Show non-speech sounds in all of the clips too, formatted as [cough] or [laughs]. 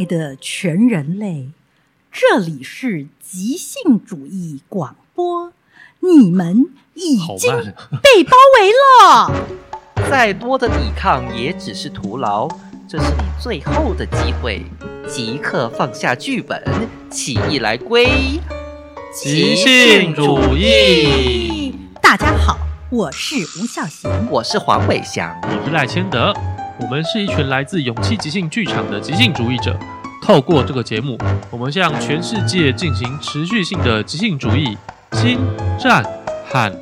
爱的全人类，这里是即兴主义广播，你们已经 [laughs] 被包围了，再多的抵抗也只是徒劳，这是你最后的机会，即刻放下剧本，起义来归，即兴主义。大家好，我是吴孝贤，我是黄伟翔，我是赖千德。我们是一群来自勇气即兴剧场的即兴主义者。透过这个节目，我们向全世界进行持续性的即兴主义心战喊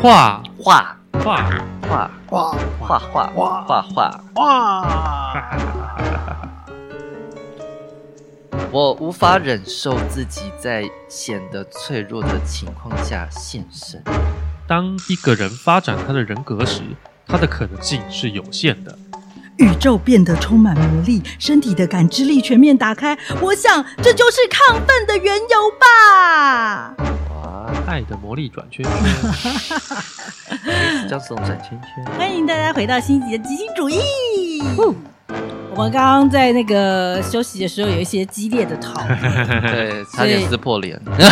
画画画画画画画画画画。我无法忍受自己在显得脆弱的情况下现身。当一个人发展他的人格时，他的可能性是有限的。宇宙变得充满魔力，身体的感知力全面打开。我想，这就是亢奋的缘由吧。哇，爱的魔力转圈圈，叫这种转圈圈。欢迎大家回到新一集的即兴主义。我们刚刚在那个休息的时候有一些激烈的讨论，对，差点撕破脸，有这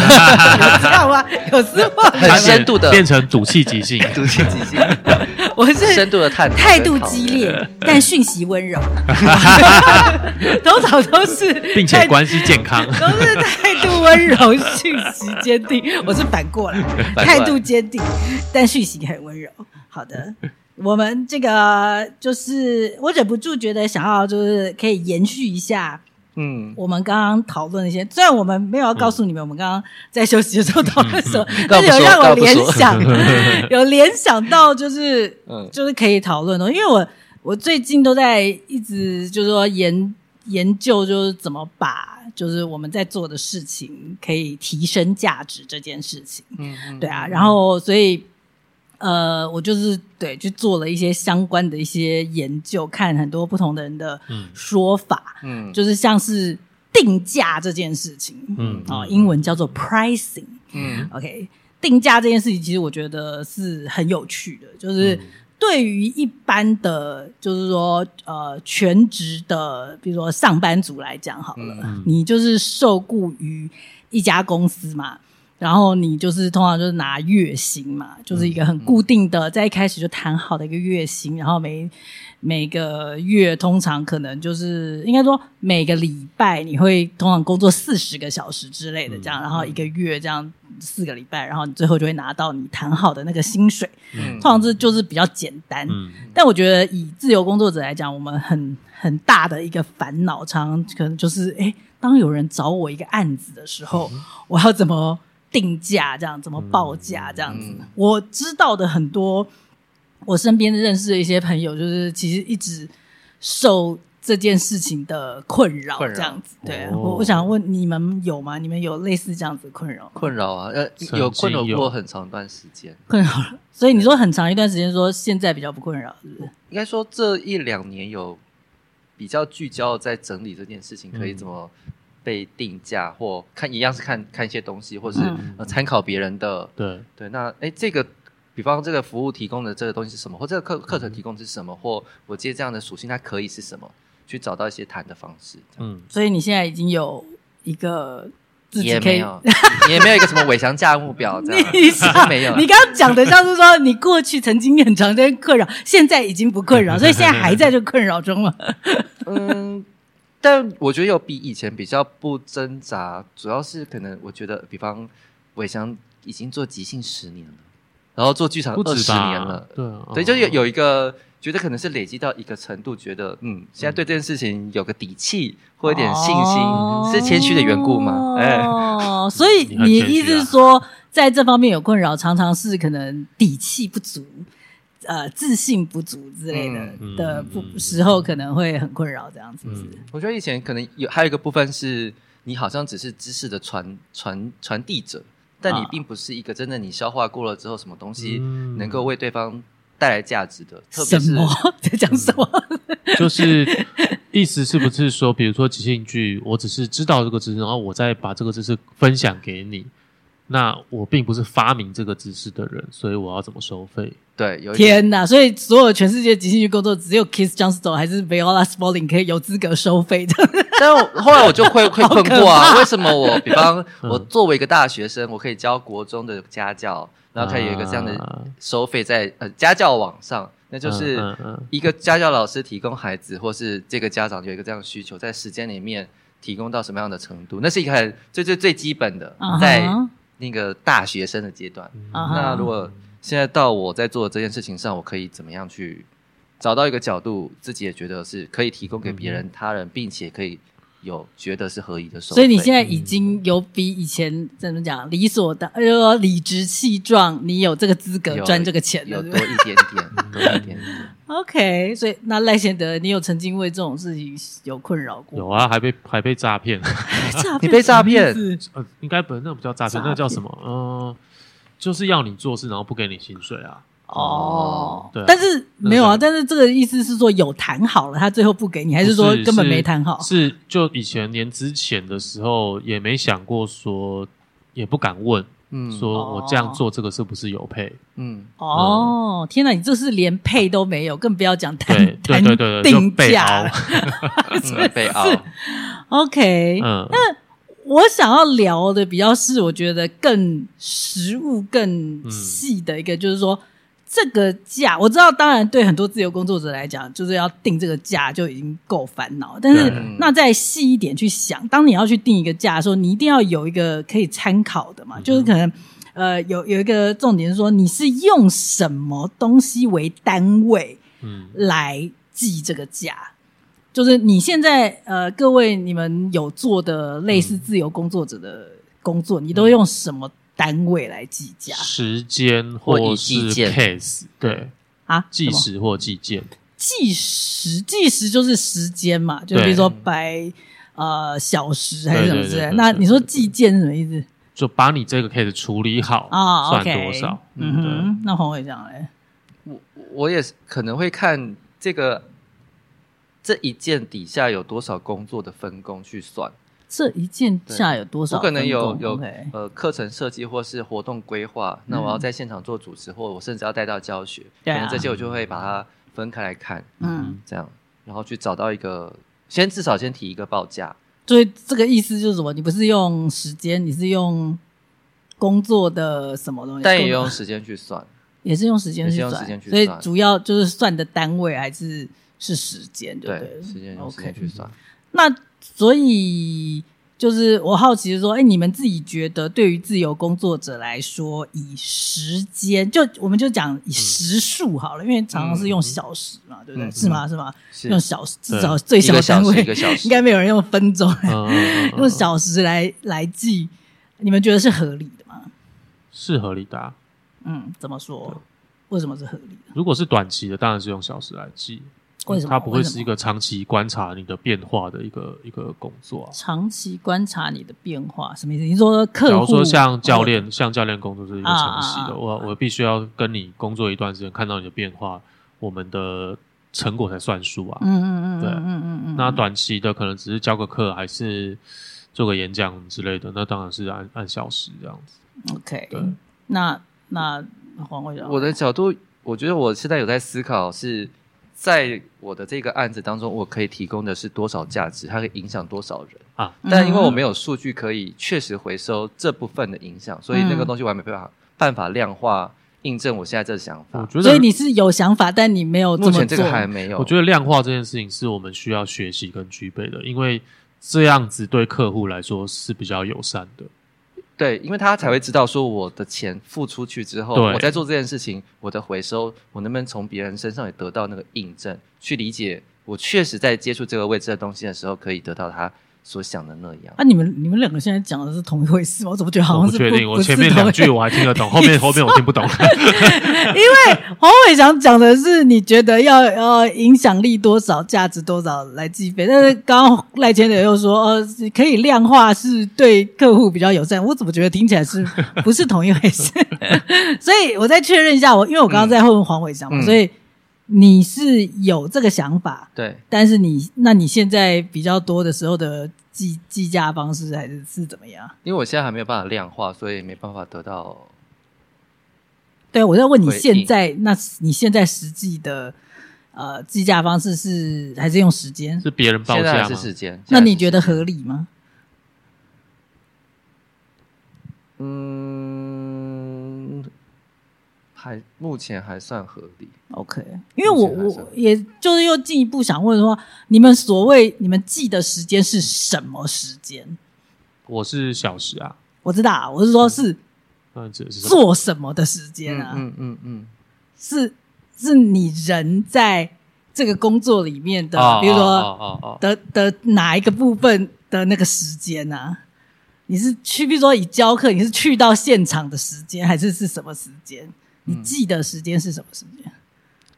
样吗？有撕破脸，很深度的变成赌气即兴，[laughs] 赌气即兴。[laughs] 我是深度的探讨，态度激烈，[laughs] 但讯息温柔，[laughs] 通常都是，并且关系健康，都是态度温柔，讯息坚定。我是反过来，态度坚定，但讯息很温柔。好的。我们这个就是我忍不住觉得想要就是可以延续一下，嗯，我们刚刚讨论一些，虽然我们没有要告诉你们，我们刚刚在休息的时候讨论什么，[laughs] 但是有让我联想，[laughs] 有联想到就是，就是可以讨论的，因为我我最近都在一直就是说研研究，就是怎么把就是我们在做的事情可以提升价值这件事情，嗯，对啊，然后所以。呃，我就是对，去做了一些相关的一些研究，看很多不同的人的说法，嗯，就是像是定价这件事情，嗯，啊、哦，英文叫做 pricing，嗯，OK，定价这件事情其实我觉得是很有趣的，就是对于一般的，就是说呃全职的，比如说上班族来讲好了，嗯、你就是受雇于一家公司嘛。然后你就是通常就是拿月薪嘛，就是一个很固定的，在一开始就谈好的一个月薪，然后每每个月通常可能就是应该说每个礼拜你会通常工作四十个小时之类的这样，然后一个月这样四个礼拜，然后你最后就会拿到你谈好的那个薪水。通常这就是比较简单，但我觉得以自由工作者来讲，我们很很大的一个烦恼，常常可能就是诶，当有人找我一个案子的时候，我要怎么？定价这样怎么报价这样子？嗯、我知道的很多，我身边认识的一些朋友，就是其实一直受这件事情的困扰，这样子。对，哦、我我想问你们有吗？你们有类似这样子困扰？困扰啊，呃，有困扰过很长一段时间。困扰了，所以你说很长一段时间，说现在比较不困扰，是不是？应该说这一两年有比较聚焦在整理这件事情，可以怎么？被定价或看一样是看看一些东西，或是、嗯呃、参考别人的。对对，那哎，这个比方这个服务提供的这个东西是什么，或这个课课程提供的是什么，嗯、或我接这样的属性，它可以是什么？去找到一些谈的方式。嗯，所以你现在已经有一个自己也没有，[laughs] 也没有一个什么伟翔价目表，这样 [laughs] 你想没有。你刚刚讲的像是说你过去曾经很长时间困扰，现在已经不困扰，[laughs] 所以现在还在这困扰中了。嗯。但我觉得有比以前比较不挣扎，主要是可能我觉得，比方伟翔已经做即兴十年了，然后做剧场二十年了，对，所以就有有一个觉得可能是累积到一个程度，觉得嗯，现在对这件事情有个底气或一点信心，哦、是谦虚的缘故吗？哎，哦，所以你意思是说，在这方面有困扰，常常是可能底气不足。呃，自信不足之类的、嗯、的不时候，可能会很困扰这样子。嗯、我觉得以前可能有还有一个部分是，你好像只是知识的传传传递者，但你并不是一个真的你消化过了之后，什么东西能够为对方带来价值的。嗯、特别是什么 [laughs] 在讲什么？嗯、就是意思是不是说，比如说即兴剧，我只是知道这个知识，然后我再把这个知识分享给你。那我并不是发明这个知识的人，所以我要怎么收费？对，有天哪！所以所有全世界即兴剧工作，只有 Keith Johnstone 还是 Viola Spolin 可以有资格收费的。[laughs] 但后来我就会 [laughs] 会困惑啊，为什么我，比方 [laughs] 我作为一个大学生，我可以教国中的家教，然后可以有一个这样的收费在呃家教网上，那就是一个家教老师提供孩子，或是这个家长有一个这样的需求，在时间里面提供到什么样的程度？那是一个很最最最基本的，在那个大学生的阶段。那如果现在到我在做的这件事情上，我可以怎么样去找到一个角度，自己也觉得是可以提供给别人、他人，并且可以有觉得是合理的收费。所以你现在已经有比以前怎么讲理所当，呃，说理直气壮，你有这个资格赚这个钱了，有 [laughs] 多一点点，多一点点。OK，所以那赖贤德，你有曾经为这种事情有困扰过？有啊，还被还被诈骗，诈骗？[laughs] 你被诈骗？呃，应该不，那不叫诈骗，那叫什么？嗯。就是要你做事，然后不给你薪水啊！哦，对，但是没有啊，但是这个意思是说有谈好了，他最后不给你，还是说根本没谈好？是就以前年之前的时候也没想过说，也不敢问，嗯，说我这样做这个是不是有配？嗯，哦，天哪，你这是连配都没有，更不要讲谈谈定价。了，[laughs] 被熬。OK，嗯，那。我想要聊的比较是，我觉得更实物、更细的一个，就是说这个价，我知道，当然对很多自由工作者来讲，就是要定这个价就已经够烦恼。但是，那再细一点去想，当你要去定一个价的时候，你一定要有一个可以参考的嘛，就是可能呃，有有一个重点是说，你是用什么东西为单位，嗯，来计这个价。就是你现在呃，各位你们有做的类似自由工作者的工作，嗯、你都用什么单位来计价？时间或是 case？对啊，计时或计件？计时计时就是时间嘛，就比如说百呃小时还是什么之类。那你说计件是什么意思？就把你这个 case 处理好啊，算多少？嗯哼，那黄伟讲嘞，我我也是可能会看这个。这一件底下有多少工作的分工去算？这一件下有多少？我可能有有.呃课程设计或是活动规划，嗯、那我要在现场做主持，或我甚至要带到教学，可能这些我就会把它分开来看，嗯，这样，然后去找到一个，先至少先提一个报价。所以这个意思就是什么？你不是用时间，你是用工作的什么东西？但也用时间去算，也是用时间去算，时间去算，所以主要就是算的单位还是。是时间，对，对，时间用时间去算。Okay. 那所以就是我好奇的说，哎，你们自己觉得对于自由工作者来说，以时间就我们就讲以时数好了，嗯、因为常常是用小时嘛，嗯、对不对？嗯、是吗？是吗？是用小时，至少最小单位，应该没有人用分钟，嗯、用小时来来计。你们觉得是合理的吗？是合理的、啊。嗯，怎么说？为什么是合理的？如果是短期的，当然是用小时来计。为什么？它不会是一个长期观察你的变化的一个一个工作啊。长期观察你的变化什么意思？你说客户，假如说像教练，哦、像教练工作是一个长期的，啊、我我必须要跟你工作一段时间，看到你的变化，我们的成果才算数啊。嗯嗯嗯，对，嗯嗯嗯。那短期的可能只是教个课，还是做个演讲之类的，那当然是按按小时这样子。OK，对。那那黄会长，我的角度，我觉得我现在有在思考是。在我的这个案子当中，我可以提供的是多少价值？它可以影响多少人啊？但因为我没有数据可以确实回收这部分的影响，所以那个东西我还没办法办法量化印证我现在这个想法。我觉得，所以你是有想法，但你没有做。目前这个还没有。我觉得量化这件事情是我们需要学习跟具备的，因为这样子对客户来说是比较友善的。对，因为他才会知道说我的钱付出去之后，我在做这件事情，我的回收，我能不能从别人身上也得到那个印证，去理解我确实在接触这个位置的东西的时候，可以得到他。所想的那样啊？你们你们两个现在讲的是同一回事吗？我怎么觉得好像是不？确定。我前面两句我还听得懂，后面 [laughs] 后面我听不懂。[laughs] 因为黄伟翔讲的是你觉得要呃影响力多少、价值多少来计费，但是刚刚赖千德又说呃可以量化是对客户比较友善。我怎么觉得听起来是不是同一回事？[laughs] 所以我再确认一下，我因为我刚刚在问黄伟翔嘛，嗯、所以。你是有这个想法，对，但是你，那你现在比较多的时候的计计计价方式，还是是怎么样？因为我现在还没有办法量化，所以没办法得到。对，我在问你现在，那你现在实际的呃计价方式是还是用时间？是别人报价吗？是时间？那你觉得合理吗？嗯，还目前还算合理。OK，因为我我也就是又进一步想问说，你们所谓你们记的时间是什么时间？我是小时啊，我知道，我是说是。嗯，这是做什么的时间啊？嗯嗯嗯，是是你人在这个工作里面的，比如说哦哦的的哪一个部分的那个时间啊？你是去，比如说以教课，你是去到现场的时间，还是是什么时间？你记得时间是什么时间？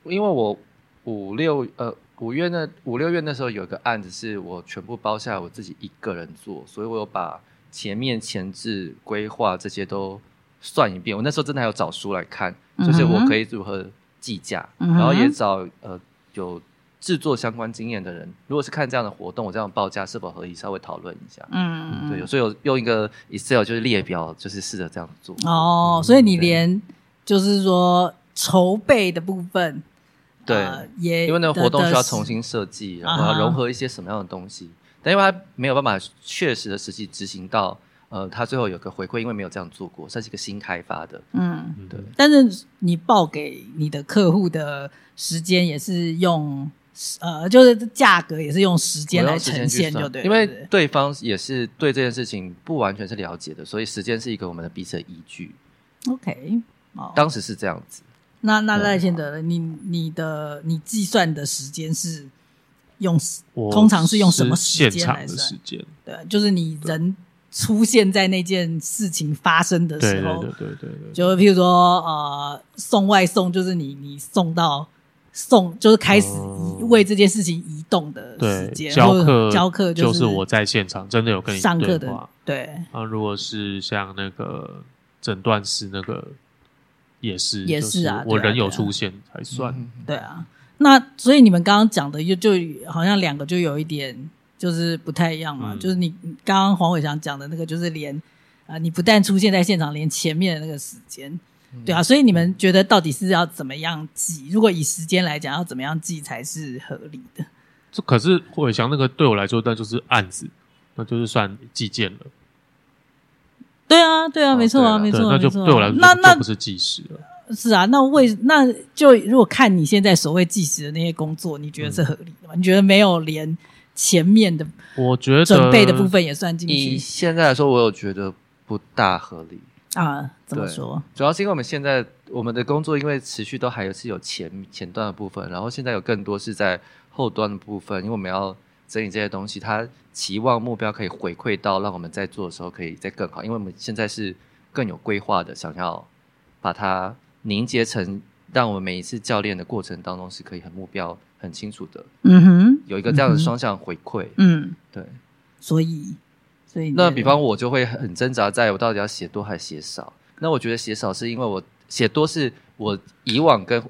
因为我五六呃五月那五六月那时候有个案子是我全部包下来，我自己一个人做，所以我有把前面前置规划这些都。算一遍，我那时候真的还有找书来看，就是我可以如何计价，嗯、然后也找呃有制作相关经验的人，如果是看这样的活动，我这样报价是否合理，稍微讨论一下。嗯，对，所以有用一个 Excel 就是列表，就是试着这样做。哦，所以你连就是说筹备的部分，对，呃、也因为那个活动需要重新设计，然后要融合一些什么样的东西，啊、但因为它没有办法确实的实际执行到。呃，他最后有个回馈，因为没有这样做过，算是一个新开发的。嗯，对。但是你报给你的客户的时间也是用，呃，就是价格也是用时间来呈现，就对。因为对方也是对这件事情不完全是了解的，所以时间是一个我们的彼此的依据。OK，哦，当时是这样子。那那赖先德，你你的你计算的时间是用，通常是用什么时间来算？对，就是你人。出现在那件事情发生的时候，对对对对对，就譬如说呃送外送，就是你你送到送就是开始移为这件事情移动的时间，教课教课就是我在现场真的有跟你上课的，对。啊，如果是像那个诊断师那个也是也是啊，我人有出现才算，对啊。那所以你们刚刚讲的就就好像两个就有一点。就是不太一样嘛，嗯、就是你刚刚黄伟翔讲的那个，就是连啊、呃，你不但出现在现场，连前面的那个时间，嗯、对啊，所以你们觉得到底是要怎么样记？如果以时间来讲，要怎么样记才是合理的？这可是伟翔那个对我来说，那就是案子，那就是算计件了。对啊，对啊，没错啊，没错，那就对我来说，那那不是计时了。是啊，那为那就如果看你现在所谓计时的那些工作，你觉得是合理的吗？嗯、你觉得没有连？前面的，我觉得准备的部分也算进去。以现在来说，我有觉得不大合理啊。怎么说？主要是因为我们现在我们的工作，因为持续都还是有前前端的部分，然后现在有更多是在后端的部分，因为我们要整理这些东西，他期望目标可以回馈到，让我们在做的时候可以再更好。因为我们现在是更有规划的，想要把它凝结成，让我们每一次教练的过程当中是可以很目标。很清楚的，嗯哼，有一个这样的双向回馈，嗯，对，所以，所以那比方我就会很挣扎，在我到底要写多还是写少？那我觉得写少是因为我写多是我以往跟呃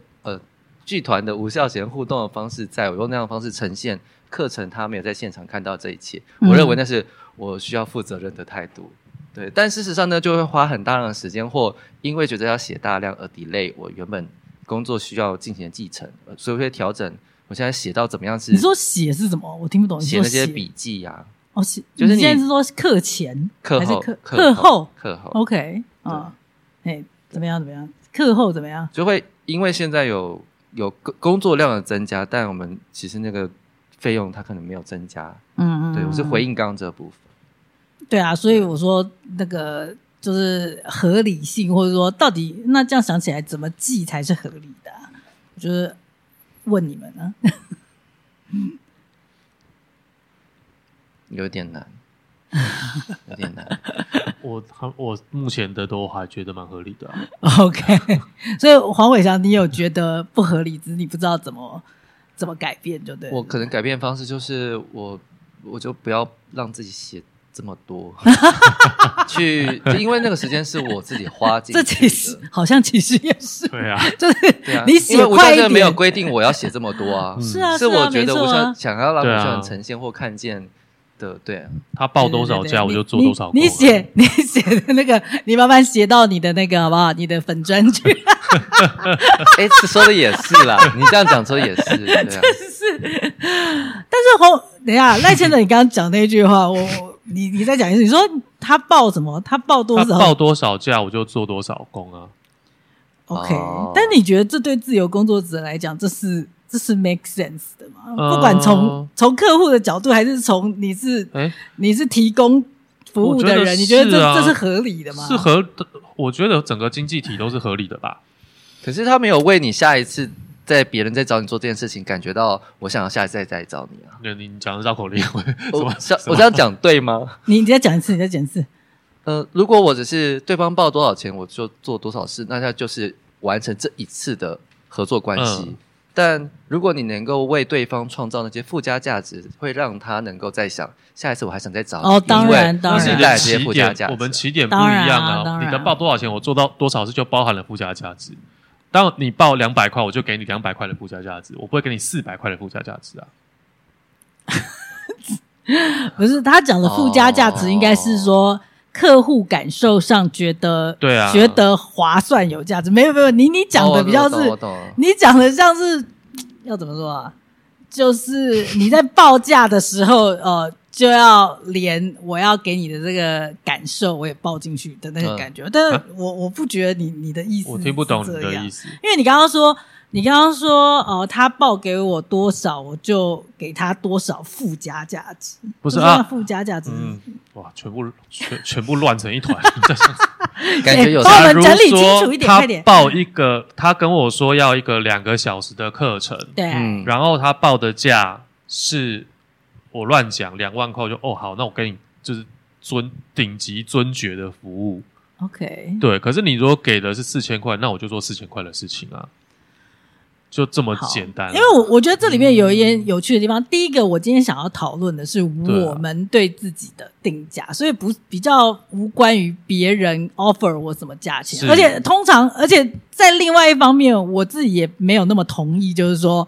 剧团的无效时间互动的方式，在我用那样的方式呈现课程，他没有在现场看到这一切，我认为那是我需要负责任的态度，对。但事实上呢，就会花很大量的时间，或因为觉得要写大量而 delay 我原本工作需要进行的继承，所以会调整。我现在写到怎么样是？你说写是什么？我听不懂。写那些笔记呀？哦，写就是你现在是说课前、课后、课后、课后？OK 啊，哎，怎么样？怎么样？课后怎么样？就会因为现在有有工工作量的增加，但我们其实那个费用它可能没有增加。嗯嗯，对，我是回应刚刚这部分。对啊，所以我说那个就是合理性，或者说到底那这样想起来怎么记才是合理的？就是。问你们呢？有点难，[laughs] 有点难。[laughs] 我我目前的都还觉得蛮合理的啊。[laughs] OK，所以黄伟翔，你有觉得不合理，只是你不知道怎么怎么改变，就对。我可能改变方式就是我我就不要让自己写。这么多，去，因为那个时间是我自己花进去的。这其实好像其实也是，对啊，就是对啊，你写快一点，没有规定我要写这么多啊。是啊，是我觉得我想想要让学生呈现或看见的，对，他报多少价我就做多少工。你写你写的那个，你慢慢写到你的那个好不好？你的粉专去。[laughs] 哎，说的也是啦，你这样讲说也是，对啊。[laughs] 是，但是红，等一下赖先生，你刚刚讲那句话，我你你再讲一次，你说他报什么？他报多少？报多少价我就做多少工啊。OK，但你觉得这对自由工作者来讲，这是？这是 make sense 的嘛？不管从从客户的角度，还是从你是你是提供服务的人，你觉得这这是合理的吗？是合，我觉得整个经济体都是合理的吧。可是他没有为你下一次在别人在找你做这件事情感觉到，我想要下一次再再找你啊。对，你讲的绕口令，我 [laughs] 我我这样讲对吗？你你再讲一次，你再讲一次。呃，如果我只是对方报多少钱，我就做多少事，那他就是完成这一次的合作关系。但如果你能够为对方创造那些附加价值，会让他能够再想下一次我还想再找你。哦，当然，当然，这些附加价值，我们起点不一样啊。你能报多少钱，我做到多少次就包含了附加价值。当你报两百块，我就给你两百块的附加价值，我不会给你四百块的附加价值啊。[laughs] 不是，他讲的附加价值应该是说。客户感受上觉得，对啊，觉得划算有价值。没有没有，你你讲的比较是，你讲的像是要怎么说啊？就是你在报价的时候，呃，就要连我要给你的这个感受我也报进去的那个感觉。但是我我不觉得你你的意思，我听不懂你的意思，因为你刚刚说。你刚刚说，哦，他报给我多少，我就给他多少附加价值。不是啊，附加价值，嗯，哇，全部全全部乱成一团。[laughs] 感觉有。帮我们整理清楚一点，快点。他报一个，他跟我说要一个两个小时的课程，对，然后他报的价是我乱讲两万块，就哦好，那我给你就是尊顶级尊爵的服务，OK，对。可是你如果给的是四千块，那我就做四千块的事情啊。就这么简单，因为我我觉得这里面有一点有趣的地方。嗯、第一个，我今天想要讨论的是我们对自己的定价，啊、所以不比较无关于别人 offer 我什么价钱。而且通常，而且在另外一方面，我自己也没有那么同意，就是说，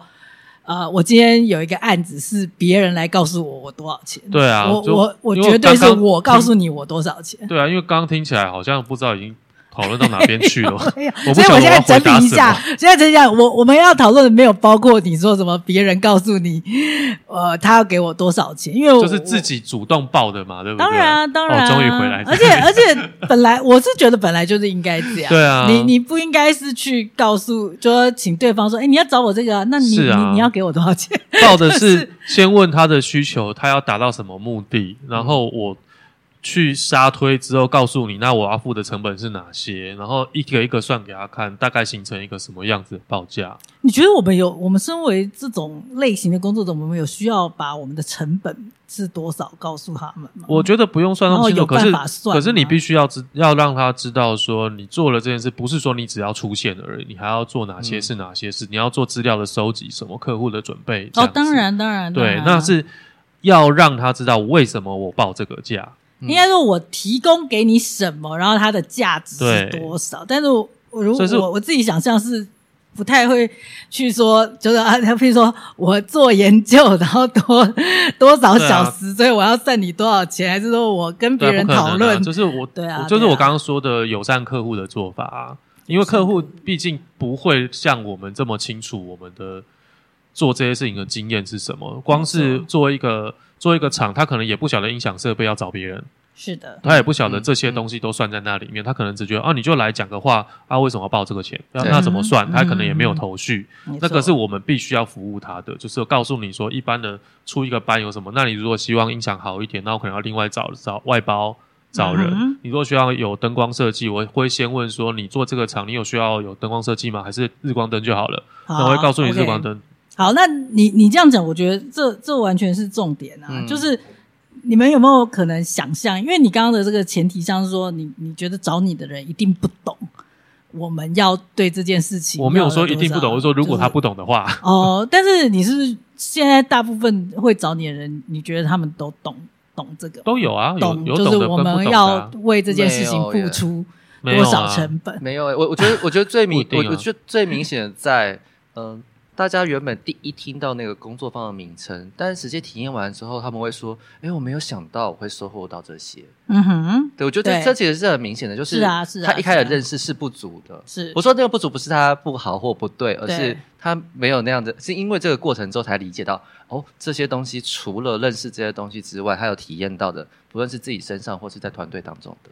呃，我今天有一个案子是别人来告诉我我多少钱。对啊，我我我绝对是我告诉你我多少钱。对啊，因为刚刚听起来好像不知道已经。讨论到哪边去了？[laughs] 所以我现在整理一下，现在整理一下，我我们要讨论的没有包括你说什么，别人告诉你，[laughs] 呃，他要给我多少钱？因为我就是自己主动报的嘛，对不对？当然啊，当然，终于回来。而且 [laughs] 而且，本来我是觉得本来就是应该这样。对啊，你你不应该是去告诉，就说请对方说，哎，你要找我这个，那你你你要给我多少钱？报的是先问他的需求，他要达到什么目的，然后我。去杀推之后，告诉你，那我要付的成本是哪些，然后一个一个算给他看，大概形成一个什么样子的报价。你觉得我们有，我们身为这种类型的工作者，我们有需要把我们的成本是多少告诉他们吗？我觉得不用算那么清楚，可是可是你必须要知，要让他知道说，你做了这件事，不是说你只要出现而已，你还要做哪些是哪些事，嗯、你要做资料的收集，什么客户的准备。哦，当然，当然，对，那是要让他知道为什么我报这个价。应该说，我提供给你什么，然后它的价值是多少？但是我，我如果我我自己想象是不太会去说，就是啊，譬如说我做研究，然后多 [laughs] 多少小时，啊、所以我要算你多少钱，还是说我跟别人讨论、啊？就是我对啊，就是我刚刚说的友善客户的做法啊，因为客户毕竟不会像我们这么清楚我们的做这些事情的经验是什么，光是作为一个。做一个厂，他可能也不晓得音响设备要找别人，是的，他也不晓得这些东西都算在那里面，他可能只觉得啊，你就来讲个话啊，为什么要报这个钱？那那怎么算？他可能也没有头绪。那个是我们必须要服务他的，就是告诉你说，一般的出一个班有什么？那你如果希望音响好一点，那我可能要另外找找外包找人。你如果需要有灯光设计，我会先问说，你做这个厂，你有需要有灯光设计吗？还是日光灯就好了？那我会告诉你日光灯。好，那你你这样讲，我觉得这这完全是重点啊！嗯、就是你们有没有可能想象？因为你刚刚的这个前提，像是说你你觉得找你的人一定不懂，我们要对这件事情，我没有说一定不懂，我说如果他不懂的话，就是、哦，但是你是不是现在大部分会找你的人，你觉得他们都懂懂这个？都有啊，懂，有就是我们要为这件事情付出多少成本？没有，我我觉得我觉得最明，我我觉得最明显在嗯。大家原本第一听到那个工作坊的名称，但是实际体验完之后，他们会说：“哎，我没有想到我会收获到这些。”嗯哼，对，我觉得这其实是很明显的，就是他一开始认识是不足的。是我说那个不足不是他不好或不对，而是他没有那样的，是因为这个过程之后才理解到，哦，这些东西除了认识这些东西之外，还有体验到的，不论是自己身上或是在团队当中的。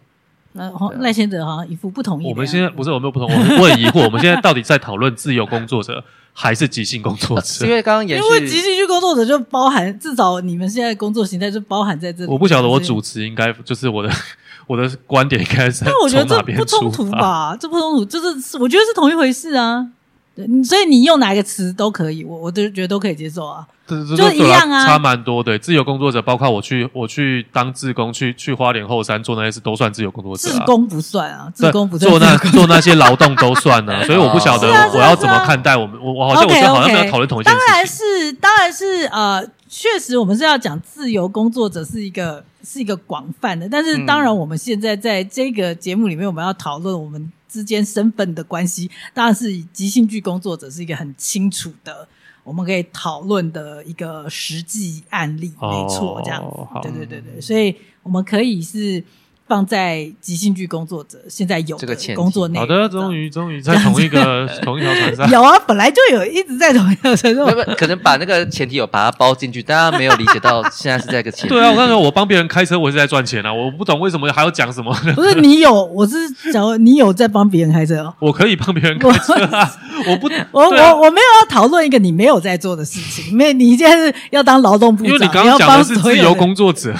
那赖先德好像一副不同意。我们现在不是我没有不同，我我很疑惑，我们现在到底在讨论自由工作者还是即兴工作者？[laughs] 因为刚刚也因为即兴剧工作者就包含至少你们现在工作形态就包含在这里。我不晓得我主持应该就是我的 [laughs] 我的观点应该是，但我觉得这不冲突吧？这不冲突，就是我觉得是同一回事啊。对，所以你用哪个词都可以，我我都觉得都可以接受啊。对对对，就一样啊，差蛮多。对，自由工作者，包括我去我去当自工，去去花莲后山做那些事，都算自由工作者。自工不算啊，自工不算。做那 [laughs] 做那些劳动都算呢，[laughs] 所以我不晓得我要怎么看待我们。我我好像我好像没有讨论同一件事情。当然是，当然是呃，确实我们是要讲自由工作者是一个是一个广泛的，但是当然我们现在在这个节目里面，我们要讨论我们之间身份的关系，当然是以即兴剧工作者是一个很清楚的。我们可以讨论的一个实际案例，没错，这样子，对对对，所以我们可以是。放在即兴剧工作者现在有的工作内容。好的，终于终于在同一个 [laughs] 同一条船上。有啊，本来就有一直在同一条船上。可能把那个前提有把它包进去，大家没有理解到现在是这个前提。[laughs] 对啊，我刚才我帮别人开车，我是在赚钱啊，我不懂为什么还要讲什么。[laughs] 不是你有，我是讲你有在帮别人开车哦。我可以帮别人开车啊，我不，我我我没有要讨论一个你没有在做的事情。没，你现在是要当劳动部长，因为你刚刚讲的是自由工作者，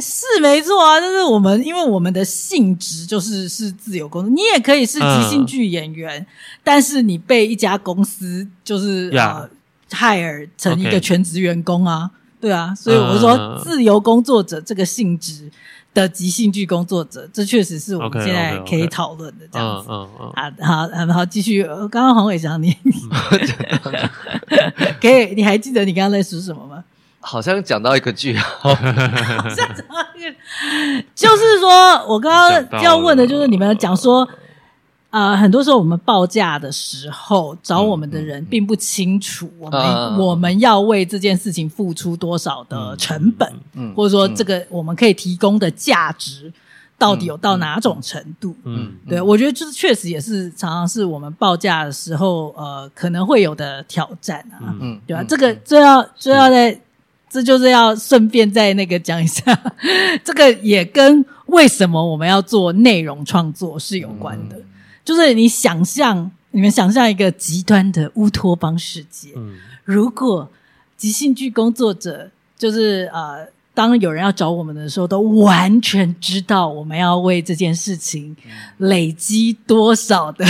是没错啊，但是我们因为我们的性质就是是自由工作，你也可以是即兴剧演员，嗯、但是你被一家公司就是呃 hire 成一个全职员工啊.对啊，所以我说自由工作者这个性质的即兴剧工作者，这确实是我们现在可以讨论的这样子。嗯嗯嗯，好，好，好，继续。刚刚黄伟翔，你 [laughs] [laughs] 可以，你还记得你刚刚在说什么吗？好像讲到一个句号，[laughs] 就是说，我刚刚要问的就是你们讲说，呃，很多时候我们报价的时候找我们的人并不清楚，我们、嗯、我们要为这件事情付出多少的成本，嗯，或者说这个我们可以提供的价值到底有到哪种程度？嗯，对，我觉得就是确实也是常常是我们报价的时候，呃，可能会有的挑战啊，嗯，对吧？这个这要这要在。这就是要顺便再那个讲一下，[laughs] 这个也跟为什么我们要做内容创作是有关的。嗯、就是你想象，你们想象一个极端的乌托邦世界，嗯、如果即兴剧工作者就是呃，当有人要找我们的时候，都完全知道我们要为这件事情累积多少的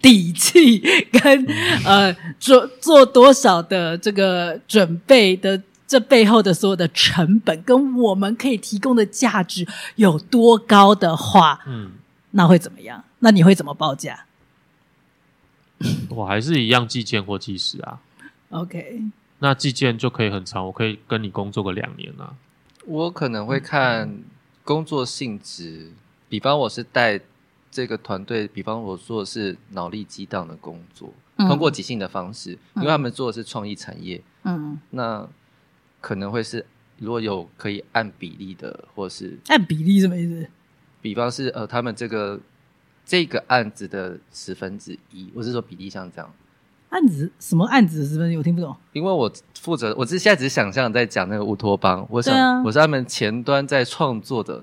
底气，跟、嗯、呃做做多少的这个准备的。这背后的所有的成本跟我们可以提供的价值有多高的话，嗯，那会怎么样？那你会怎么报价？我还是一样计件或计时啊。OK，那计件就可以很长，我可以跟你工作个两年啊。我可能会看工作性质，比方我是带这个团队，比方我做的是脑力激荡的工作，嗯，通过即兴的方式，因为他们做的是创意产业，嗯，那。可能会是如果有可以按比例的，或是按比例什么意思？比方是呃，他们这个这个案子的十分之一，我是说比例像这样。案子什么案子的十分之一？我听不懂。因为我负责，我是现在只是想象在讲那个乌托邦，我想、啊、我是他们前端在创作的，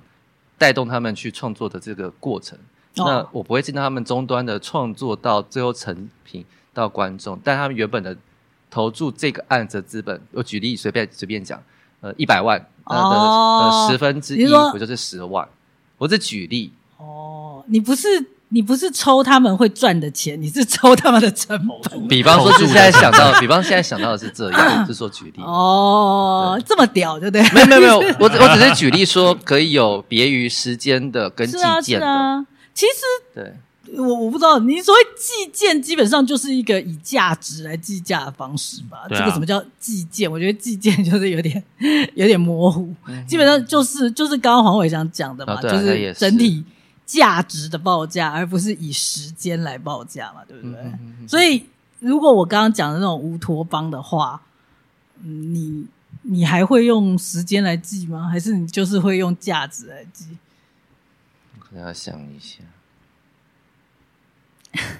带动他们去创作的这个过程。哦、那我不会进到他们终端的创作到最后成品到观众，但他们原本的。投注这个案子的资本，我举例随便随便讲，呃，一百万，呃，哦、呃十分之一，我就是十万？我是举例。哦，你不是你不是抽他们会赚的钱，你是抽他们的成本。比方说，是现在想到，比方现在想到的是这样，是说举例。哦，对这么屌，对不对？没有没有没有，[laughs] 我我只是举例说，可以有别于时间的跟计件的。啊啊、其实对。我我不知道，你所谓计件基本上就是一个以价值来计价的方式吧？啊、这个什么叫计件？我觉得计件 [laughs] 就是有点有点模糊，嗯、基本上就是就是刚刚黄伟翔讲的嘛，哦啊、就是整体价值的报价，而不是以时间来报价嘛，对不对？所以如果我刚刚讲的那种乌托邦的话，嗯，你你还会用时间来记吗？还是你就是会用价值来记？我可能要想一下。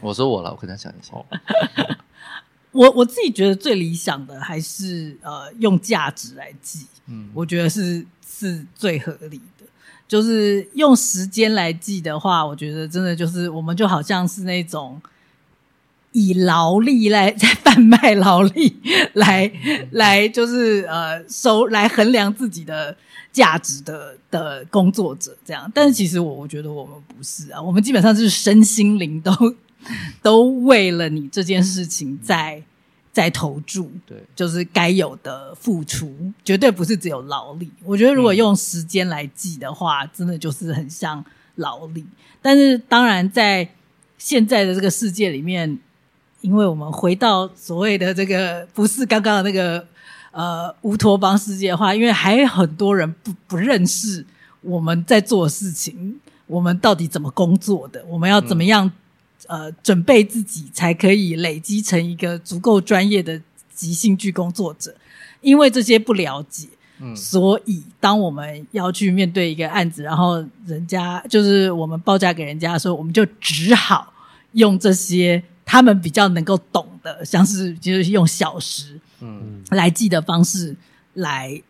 我说我了，我可能要想一下。[laughs] 我我自己觉得最理想的还是呃用价值来记，嗯，我觉得是是最合理的。就是用时间来记的话，我觉得真的就是我们就好像是那种以劳力来在贩卖劳力 [laughs] 来来就是呃收来衡量自己的价值的的工作者这样。但是其实我我觉得我们不是啊，我们基本上就是身心灵都。[laughs] 都为了你这件事情在在投注，对，就是该有的付出，绝对不是只有劳力。我觉得如果用时间来计的话，真的就是很像劳力。但是当然，在现在的这个世界里面，因为我们回到所谓的这个不是刚刚的那个呃乌托邦世界的话，因为还有很多人不不认识我们在做的事情，我们到底怎么工作的，我们要怎么样。呃，准备自己才可以累积成一个足够专业的即兴剧工作者，因为这些不了解，嗯，所以当我们要去面对一个案子，然后人家就是我们报价给人家的时候，我们就只好用这些他们比较能够懂的，像是就是用小时，嗯，来记的方式来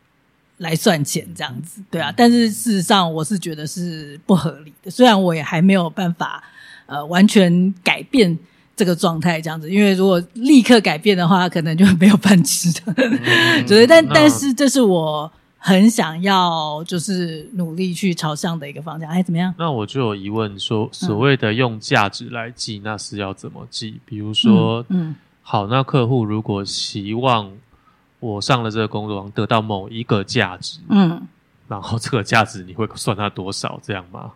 来算钱这样子，对啊，但是事实上我是觉得是不合理的，虽然我也还没有办法。呃，完全改变这个状态这样子，因为如果立刻改变的话，可能就没有饭吃的。[laughs] 嗯、对，但但是这是我很想要，就是努力去朝向的一个方向。哎，怎么样？那我就有疑问说，所谓的用价值来计，那是要怎么记？比如说，嗯，嗯好，那客户如果希望我上了这个工作得到某一个价值，嗯，然后这个价值你会算他多少这样吗？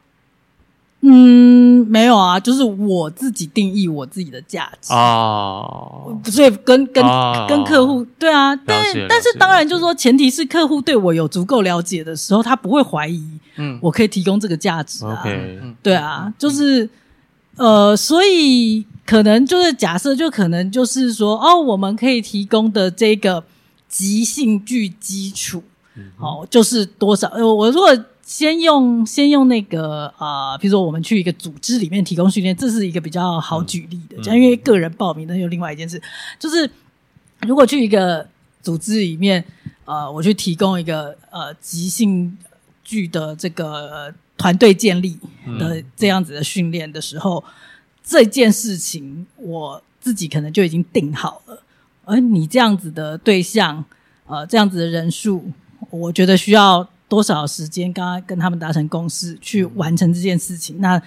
嗯，没有啊，就是我自己定义我自己的价值。哦，所以跟跟、哦、跟客户对啊，但但是当然就是说，前提是客户对我有足够了解的时候，他不会怀疑，嗯，我可以提供这个价值啊，嗯、对啊，就是呃，所以可能就是假设，就可能就是说，哦，我们可以提供的这个即兴剧基础，嗯、哦，就是多少？呃，我如果。先用先用那个啊、呃，比如说我们去一个组织里面提供训练，这是一个比较好举例的。因为个人报名，那又另外一件事，就是如果去一个组织里面，呃，我去提供一个呃即兴剧的这个团队建立的这样子的训练的时候，嗯、这件事情我自己可能就已经定好了。而你这样子的对象，呃，这样子的人数，我觉得需要。多少时间？刚刚跟他们达成共识，去完成这件事情，那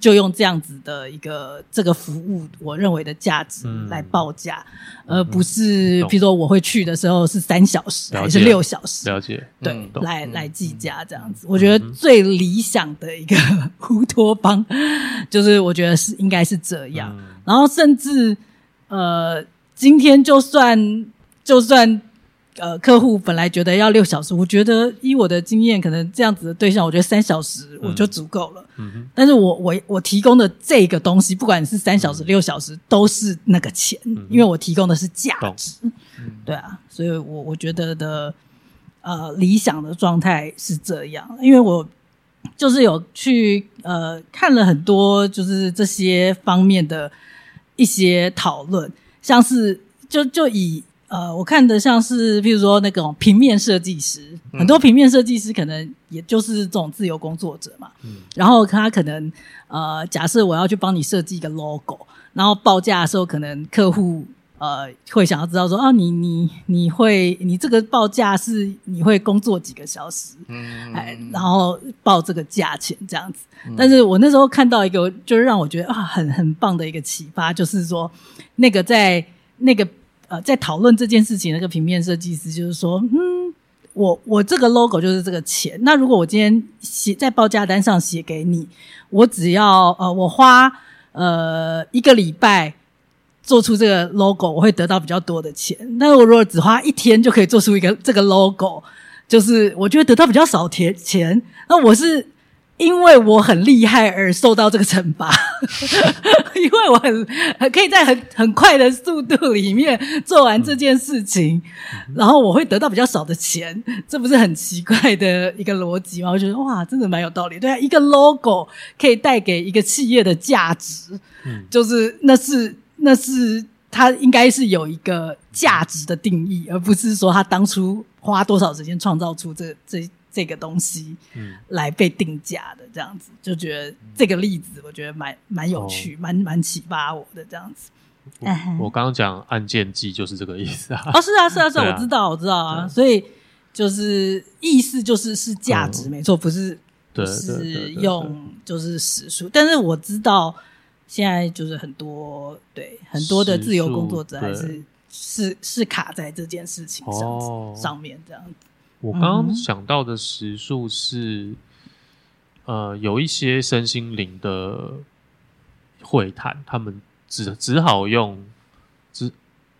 就用这样子的一个这个服务，我认为的价值来报价，嗯、而不是比如说我会去的时候是三小时还是六小时？了解，对，嗯、来来计价这样子。我觉得最理想的一个 [laughs] 乌托邦，就是我觉得是应该是这样。嗯、然后甚至呃，今天就算就算。呃，客户本来觉得要六小时，我觉得以我的经验，可能这样子的对象，我觉得三小时我就足够了。嗯哼。但是我我我提供的这个东西，不管是三小时、六小时，都是那个钱，因为我提供的是价值。嗯。对啊，所以我我觉得的呃理想的状态是这样，因为我就是有去呃看了很多就是这些方面的一些讨论，像是就就以。呃，我看的像是，譬如说那种平面设计师，嗯、很多平面设计师可能也就是这种自由工作者嘛。嗯，然后他可能呃，假设我要去帮你设计一个 logo，然后报价的时候，可能客户呃会想要知道说，啊，你你你会你这个报价是你会工作几个小时？嗯，哎，然后报这个价钱这样子。嗯、但是我那时候看到一个，就是让我觉得啊，很很棒的一个启发，就是说那个在那个。呃，在讨论这件事情，那个平面设计师就是说，嗯，我我这个 logo 就是这个钱。那如果我今天写在报价单上写给你，我只要呃，我花呃一个礼拜做出这个 logo，我会得到比较多的钱。那我如果只花一天就可以做出一个这个 logo，就是我觉得得到比较少钱钱。那我是。因为我很厉害而受到这个惩罚，[laughs] 因为我很可以在很很快的速度里面做完这件事情，嗯、然后我会得到比较少的钱，这不是很奇怪的一个逻辑吗？我觉得哇，真的蛮有道理。对啊，一个 logo 可以带给一个企业的价值，嗯、就是那是那是它应该是有一个价值的定义，而不是说他当初花多少时间创造出这这。这个东西，嗯，来被定价的这样子，就觉得这个例子，我觉得蛮蛮有趣，蛮蛮启发我的这样子。我刚刚讲按键计就是这个意思啊。哦，是啊，是啊，是啊，我知道，我知道啊。所以就是意思就是是价值，没错，不是，不是用就是时数。但是我知道现在就是很多对很多的自由工作者还是是是卡在这件事情上上面这样子。我刚刚想到的时数是，嗯、呃，有一些身心灵的会谈，他们只只好用只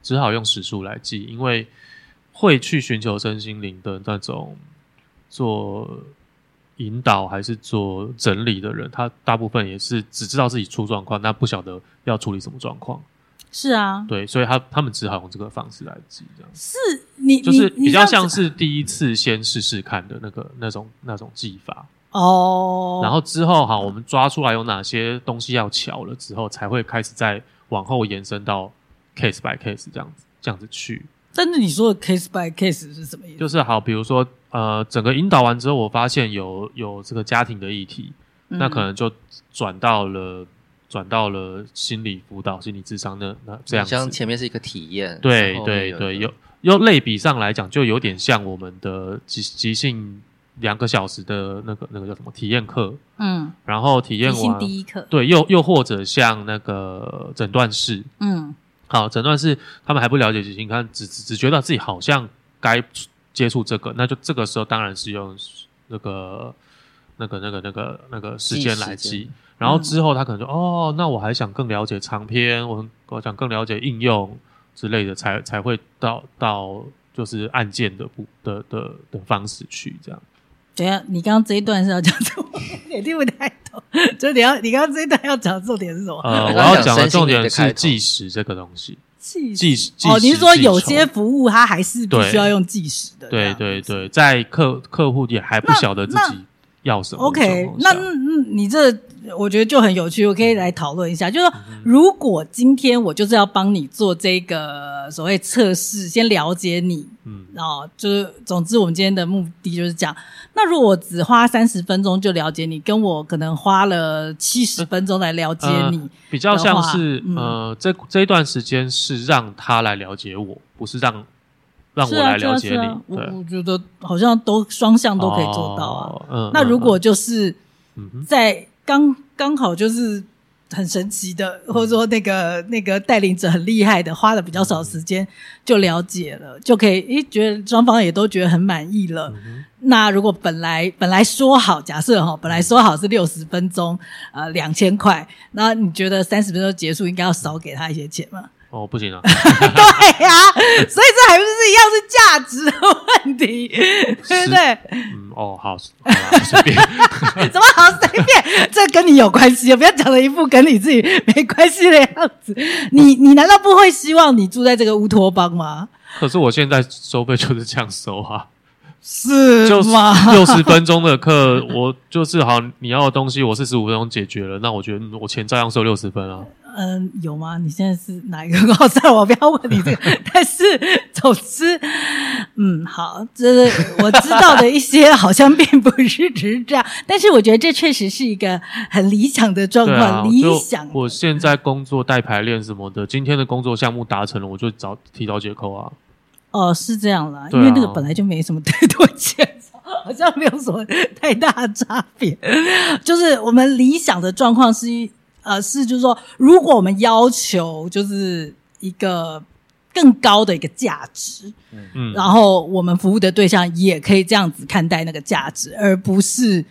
只好用时数来记，因为会去寻求身心灵的那种做引导还是做整理的人，他大部分也是只知道自己出状况，但不晓得要处理什么状况。是啊，对，所以他他们只好用这个方式来记，这样是你就是比较像是第一次先试试看的那个那种那种记法哦，然后之后哈，我们抓出来有哪些东西要巧了之后，才会开始再往后延伸到 case by case 这样子这样子去。但是你说的 case by case 是什么意思？就是好，比如说呃，整个引导完之后，我发现有有这个家庭的议题，嗯、那可能就转到了。转到了心理辅导、心理智商的那这样子，像前面是一个体验，对对对，有有类比上来讲，就有点像我们的即即兴两个小时的那个那个叫什么体验课，嗯，然后体验完第一课，对，又又或者像那个诊断室，嗯，好，诊断室他们还不了解即兴，看只只只觉得自己好像该接触这个，那就这个时候当然是用那个那个那个那个那个时间来记。然后之后他可能就、嗯、哦，那我还想更了解长篇，我我想更了解应用之类的，才才会到到就是按键的不的的的方式去这样。等下，你刚刚这一段是要讲什么？也听不太懂。[laughs] 就你要你刚刚这一段要讲的重点是什么？呃，我要讲的重点是计时这个东西。计时哦，你是说有些服务它还是必须要用计时的？对对对，在客客户也还不晓得自己要什么。OK，那嗯，你这。我觉得就很有趣，我可以来讨论一下。就是说，如果今天我就是要帮你做这个所谓测试，先了解你，嗯，哦，就是总之，我们今天的目的就是讲，那如果我只花三十分钟就了解你，跟我可能花了七十分钟来了解你，呃，比较像是，嗯，呃，这这一段时间是让他来了解我，不是让让我来了解你。我我觉得好像都双向都可以做到啊。哦，嗯，那如果就是在，嗯刚刚好就是很神奇的，或者说那个那个带领者很厉害的，花了比较少时间就了解了，就可以诶觉得双方也都觉得很满意了。嗯、那如果本来本来说好，假设哈，本来说好是六十分钟，呃，两千块，那你觉得三十分钟结束应该要少给他一些钱吗？哦，不行啊！对呀、啊，所以这还不是一样是价值的问题，对不对？嗯，哦，好，随便，[laughs] 怎么好随便？这跟你有关系，不要讲的一副跟你自己没关系的样子。你你难道不会希望你住在这个乌托邦吗？可是我现在收费就是这样收啊，是吗？六十分钟的课，我就是好，你要的东西我四十五分钟解决了，那我觉得我钱照样收六十分啊。嗯，有吗？你现在是哪一个高三？[laughs] 我不要问你这个。[laughs] 但是，总之，嗯，好，这是我知道的一些，好像并不是只是这样。但是，我觉得这确实是一个很理想的状况。啊、理想。我现在工作带排练什么的，今天的工作项目达成了，我就找提早解扣啊。哦，是这样啦，因为那个本来就没什么太多钱，好像没有什么太大的差别。就是我们理想的状况是一。呃，是就是说，如果我们要求就是一个更高的一个价值，嗯，然后我们服务的对象也可以这样子看待那个价值，而不是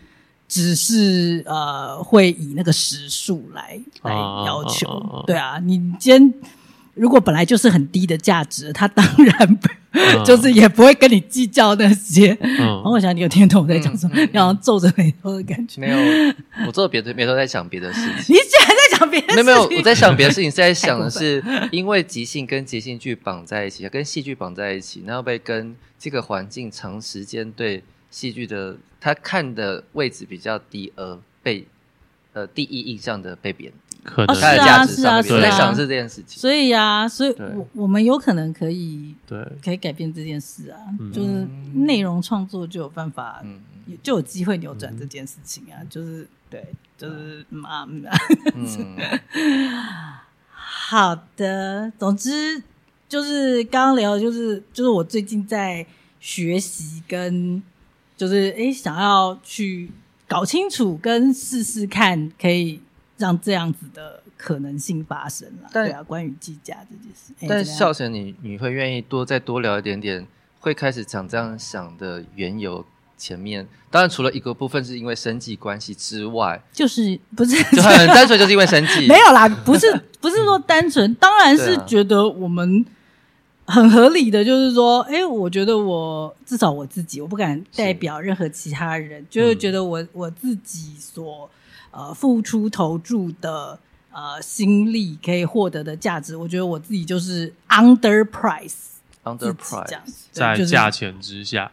只是呃会以那个时数来来要求。对啊，你今天如果本来就是很低的价值，他当然不、嗯、就是也不会跟你计较那些。嗯，然后我想你有听懂我在讲什么？你好像皱着眉头的感觉。没有，我皱着别的眉头在想别的事情。[laughs] 你竟然在讲别的事情？没有没有，我在想别的事情，是在想的是，[laughs] 因为即兴跟即兴剧绑在一起，跟戏剧绑在一起，然后被跟这个环境长时间对戏剧的他看的位置比较低，而被呃第一印象的被贬低。可能哦、是啊是啊是啊，我在想是这件事情。所以啊，所以我我们有可能可以对。可以改变这件事啊，嗯、就是内容创作就有办法，嗯、就有机会扭转这件事情啊，嗯、就是对，就是嘛嗯，嗯。[laughs] 好的，总之就是刚刚聊，就是就是我最近在学习跟就是哎想要去搞清楚跟试试看可以。让这样子的可能性发生了，对啊，关于计价这件事。但孝贤，你你会愿意多再多聊一点点，会开始讲这样想的缘由？前面当然除了一个部分是因为生计关系之外，就是不是就很单纯就是因为生计？[laughs] 没有啦，不是不是说单纯，当然是觉得我们很合理的，就是说，哎、欸，我觉得我至少我自己，我不敢代表任何其他人，就是觉得我、嗯、我自己所。呃，付出投注的呃心力可以获得的价值，我觉得我自己就是 under price，under price，这样子，在价钱之下，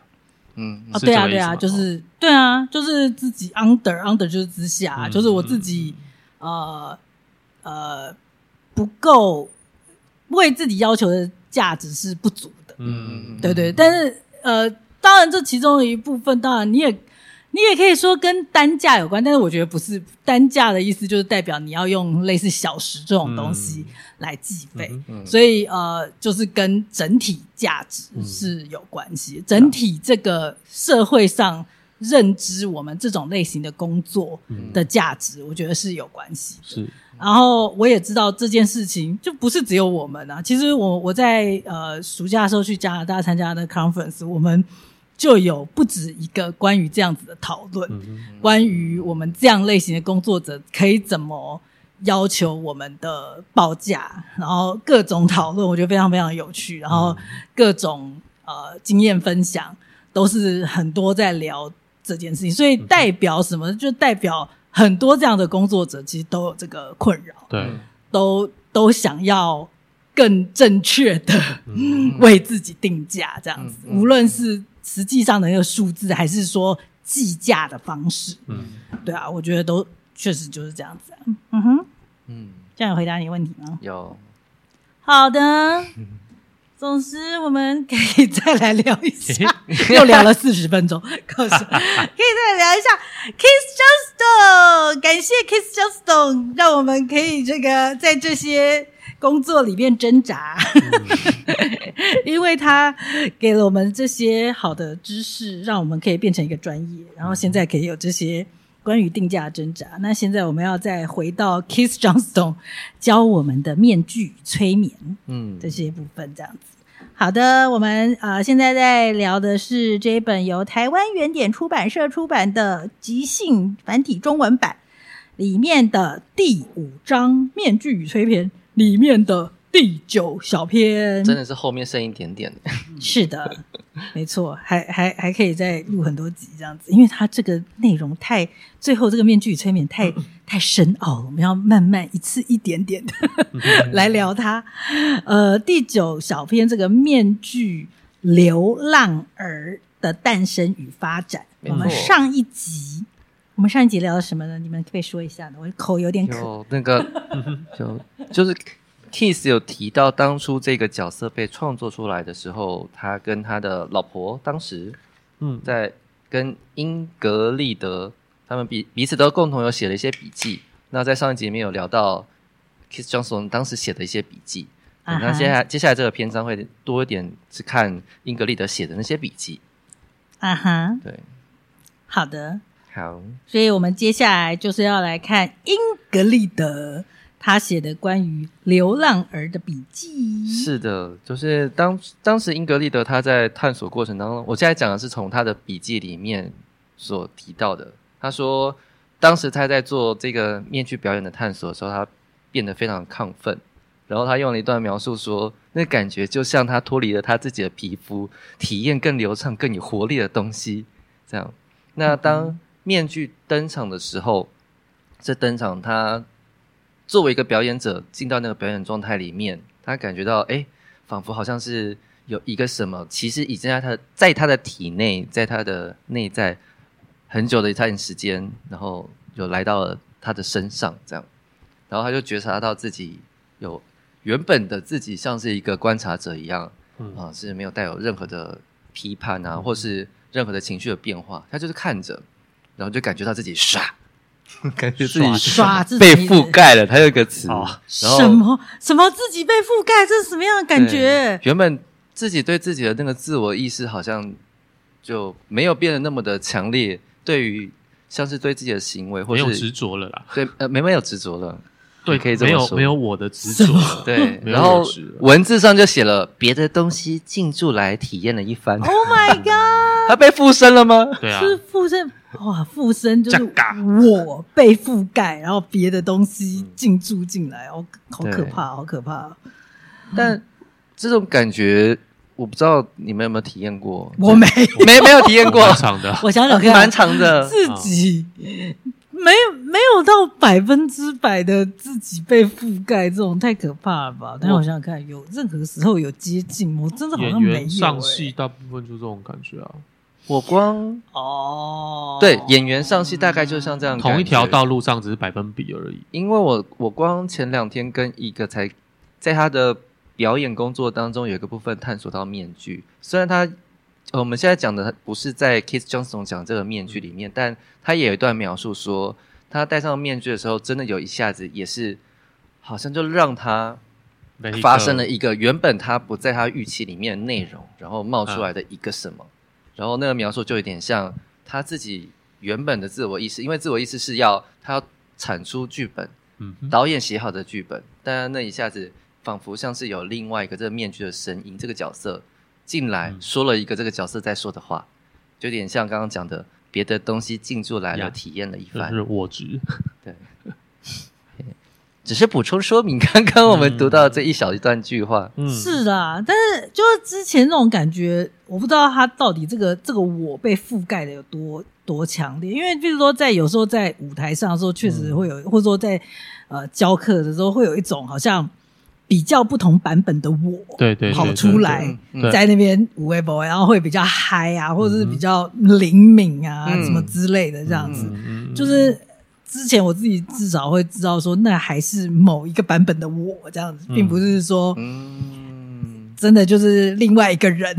嗯，啊，对啊，对啊，就是对啊，就是自己 under under 就是之下，嗯、就是我自己、嗯、呃呃不够为自己要求的价值是不足的，嗯，对对，但是呃，当然这其中的一部分，当然你也。你也可以说跟单价有关，但是我觉得不是单价的意思，就是代表你要用类似小时这种东西来计费，所以呃，就是跟整体价值是有关系。嗯、整体这个社会上认知我们这种类型的工作的价值，我觉得是有关系。是，然后我也知道这件事情就不是只有我们啊。其实我我在呃暑假的时候去加拿大参加的 conference，我们。就有不止一个关于这样子的讨论，关于我们这样类型的工作者可以怎么要求我们的报价，然后各种讨论，我觉得非常非常有趣，然后各种呃经验分享都是很多在聊这件事情，所以代表什么？就代表很多这样的工作者其实都有这个困扰，对，都都想要更正确的 [laughs] 为自己定价，这样子，无论是。实际上的那个数字，还是说计价的方式？嗯，对啊，我觉得都确实就是这样子啊。嗯哼，嗯，这样有回答你问题吗？有。好的，[laughs] 总之我们可以再来聊一下，[laughs] 又聊了四十分钟，可 [laughs] 是可以再来聊一下 Kiss Johnstone，感谢 Kiss Johnstone，让我们可以这个在这些。工作里面挣扎，[laughs] 因为他给了我们这些好的知识，让我们可以变成一个专业，然后现在可以有这些关于定价挣扎。那现在我们要再回到 Kiss Johnstone 教我们的面具催眠，嗯，这些部分这样子。好的，我们呃现在在聊的是这一本由台湾原点出版社出版的即兴繁体中文版里面的第五章面具与催眠。里面的第九小篇真的是后面剩一点点的，是的，没错，还还还可以再录很多集这样子，因为它这个内容太最后这个面具与催眠太 [laughs] 太深奥了，我们要慢慢一次一点点的 [laughs] 来聊它。呃，第九小篇这个面具流浪儿的诞生与发展，我们上一集。我们上一集聊了什么呢？你们可以说一下呢？我口有点渴。有那个，[laughs] 就就是 Keith 有提到，当初这个角色被创作出来的时候，他跟他的老婆当时，嗯，在跟英格丽德他们彼彼此都共同有写了一些笔记。那在上一集里面有聊到 Keith Johnstone 当时写的一些笔记。Uh. 那接下来接下来这个篇章会多一点是看英格丽德写的那些笔记。啊哈，对，好的。好，所以我们接下来就是要来看英格丽德他写的关于流浪儿的笔记。是的，就是当当时英格丽德他在探索过程当中，我现在讲的是从他的笔记里面所提到的。他说，当时他在做这个面具表演的探索的时候，他变得非常亢奋，然后他用了一段描述说，那感觉就像他脱离了他自己的皮肤，体验更流畅、更有活力的东西。这样，那当面具登场的时候，这登场他作为一个表演者进到那个表演状态里面，他感觉到，哎，仿佛好像是有一个什么，其实已经在他在他的体内，在他的内在很久的一段时间，然后有来到了他的身上，这样，然后他就觉察到自己有。原本的自己像是一个观察者一样，嗯、啊，是没有带有任何的批判啊，嗯、或是任何的情绪的变化，他就是看着，然后就感觉到自己唰，[laughs] 感觉自己唰被覆盖了。他有一个词，然后什么什么自己被覆盖，这是什么样的感觉？原本自己对自己的那个自我意识好像就没有变得那么的强烈，对于像是对自己的行为，或是没有执着了啦，对，呃，没没有执着了。对，可以这么说。没有没有我的执着，对。[laughs] 然后文字上就写了别的东西进驻来体验了一番。Oh my god！他被附身了吗？对啊，是附身哇！附身就是我被覆盖，然后别的东西进驻进来，哦，好可怕，好可怕。但这种感觉，我不知道你们有没有体验过？我没没没有体验过。蛮长的，我想想看，[laughs] 蛮长的，自己。没有没有到百分之百的自己被覆盖，这种太可怕了吧？但我想想看，有任何时候有接近，我真的好像没有、欸。上戏大部分就这种感觉啊。我光。哦，对，演员上戏大概就像这样，同一条道路上只是百分比而已。因为我我光前两天跟一个才在他的表演工作当中有一个部分探索到面具，虽然他。我们现在讲的不是在 Keith Johnstone 讲这个面具里面，但他也有一段描述说，他戴上面具的时候，真的有一下子也是，好像就让他发生了一个原本他不在他预期里面的内容，然后冒出来的一个什么，然后那个描述就有点像他自己原本的自我意识，因为自我意识是要他要产出剧本，导演写好的剧本，但那一下子仿佛像是有另外一个这个面具的声音，这个角色。进来说了一个这个角色在说的话，就有点像刚刚讲的别的东西进驻来了，体验了一番。是我执，对，[laughs] 只是补充说明刚刚我们读到这一小一段句话。嗯，是的，但是就是之前那种感觉，我不知道他到底这个这个我被覆盖的有多多强烈。因为比如说在有时候在舞台上的时候，确实会有，或者说在呃教课的时候，会有一种好像。比较不同版本的我，对对，跑出来在那边五位 boy，然后会比较嗨啊，或者是比较灵敏啊，什么之类的这样子。就是之前我自己至少会知道说，那还是某一个版本的我这样子，并不是说，真的就是另外一个人。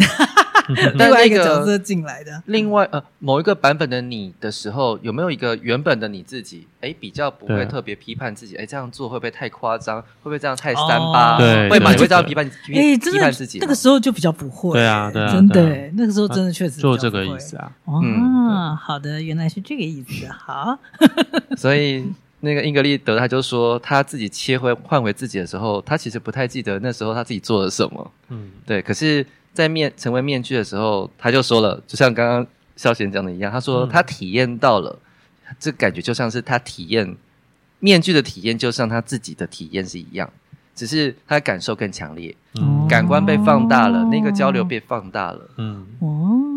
[laughs] 另外一个角色进来的，另外呃，某一个版本的你的时候，有没有一个原本的你自己？哎，比较不会特别批判自己。哎，这样做会不会太夸张？会不会这样太三八？对，会吗？你会这样批判？哎，批判自己？那个时候就比较不会。对啊，对啊，真的，那个时候真的确实就这个意思啊。哦，好的，原来是这个意思。好，[laughs] 所以那个英格丽德他就说，他自己切回换回自己的时候，他其实不太记得那时候他自己做了什么。嗯，对，可是。在面成为面具的时候，他就说了，就像刚刚肖贤讲的一样，他说他体验到了，嗯、这感觉就像是他体验面具的体验，就像他自己的体验是一样，只是他的感受更强烈，嗯、感官被放大了，那个交流被放大了，嗯，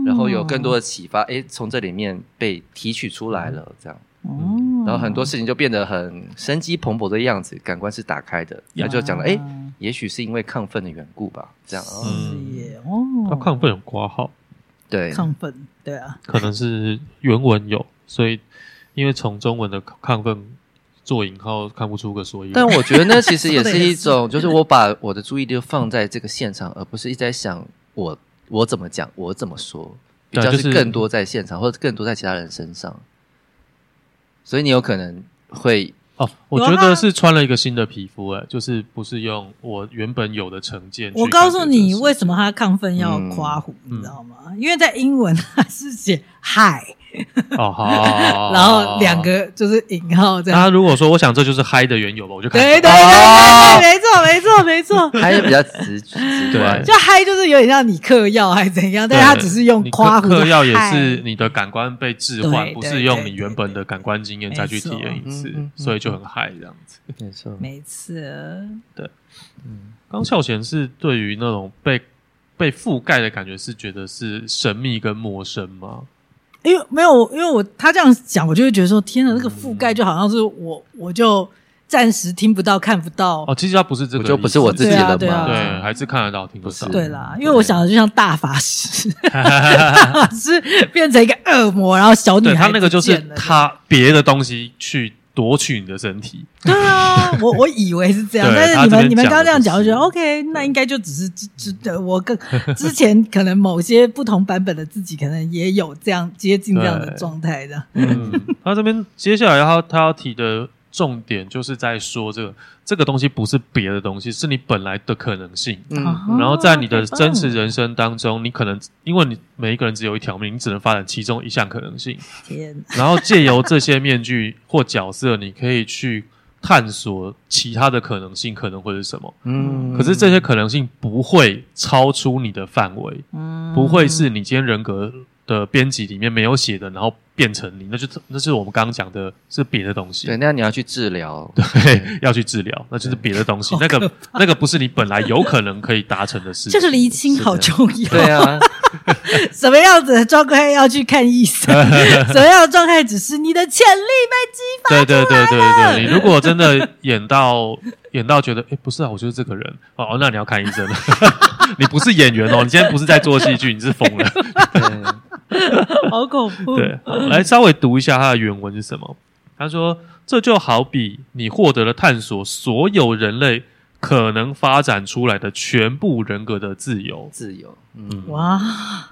然后有更多的启发，诶，从这里面被提取出来了，这样，嗯，然后很多事情就变得很生机蓬勃的样子，感官是打开的，他就讲了，诶。也许是因为亢奋的缘故吧，这样是耶哦。他亢奋有括号，对，亢奋，对啊，可能是原文有，所以因为从中文的亢奋做引号看不出个所以。但我觉得那其实也是一 [laughs] 种，就是我把我的注意力放在这个现场，而不是一直在想我我怎么讲，我怎么说，比较是更多在现场，或者更多在其他人身上。所以你有可能会。哦，我觉得是穿了一个新的皮肤，哎，就是不是用我原本有的成见。我告诉你，为什么他亢奋要夸虎，你知道吗？因为在英文 [laughs] 他是写 “hi”，[laughs] 哦，[laughs] 好，然后两个就是引号这样。那如果说我想这就是嗨的缘由吧，我就看对对对对对，没错没错没错，嗨比较直直观，就嗨就是有点像你嗑药还是怎样，但是他只是用夸嗑药也是你的感官被置换，不是用你原本的感官经验再去体验一次，所以就很嗨这样子。没错，没错，对，嗯，刚孝贤是对于那种被被覆盖的感觉是觉得是神秘跟陌生吗？因为没有，因为我他这样讲，我就会觉得说，天哪，那个覆盖就好像是我，我就暂时听不到、看不到。哦，其实他不是这个，就不是我自己的嘛，对，啊对，啊对，还是看得到、听不到。对啦，因为我想的就像大法师，大法师变成一个恶魔，然后小女孩他那个就是他别的东西去。夺取你的身体？对啊，我我以为是这样，但是你们你们刚刚这样讲，我觉得 OK，那应该就只是只只我跟之前可能某些不同版本的自己，可能也有这样接近这样的状态的。嗯，他这边接下来他他要提的。重点就是在说这个这个东西不是别的东西，是你本来的可能性。嗯，然后在你的真实人生当中，你可能因为你每一个人只有一条命，你只能发展其中一项可能性。天，然后借由这些面具或角色，你可以去探索其他的可能性，可能会是什么？嗯，可是这些可能性不会超出你的范围，嗯，不会是你今天人格的编辑里面没有写的，然后。变成你，那就那是我们刚刚讲的，是别的东西。对，那你要去治疗，[laughs] 对，要去治疗，那就是别的东西。那个 [laughs] 那个不是你本来有可能可以达成的事情。这个厘清好重要。对啊，[laughs] 什么样子的状态要去看医生？什么样的状态只是你的潜力被激发？对对对对对，你如果真的演到演到觉得，哎，不是啊，我就是这个人哦，那你要看医生了。你不是演员哦，你今天不是在做戏剧，你是疯了。[laughs] 好恐怖！对，来稍微读一下他的原文是什么？他说：“这就好比你获得了探索所有人类可能发展出来的全部人格的自由。”自由，嗯，哇，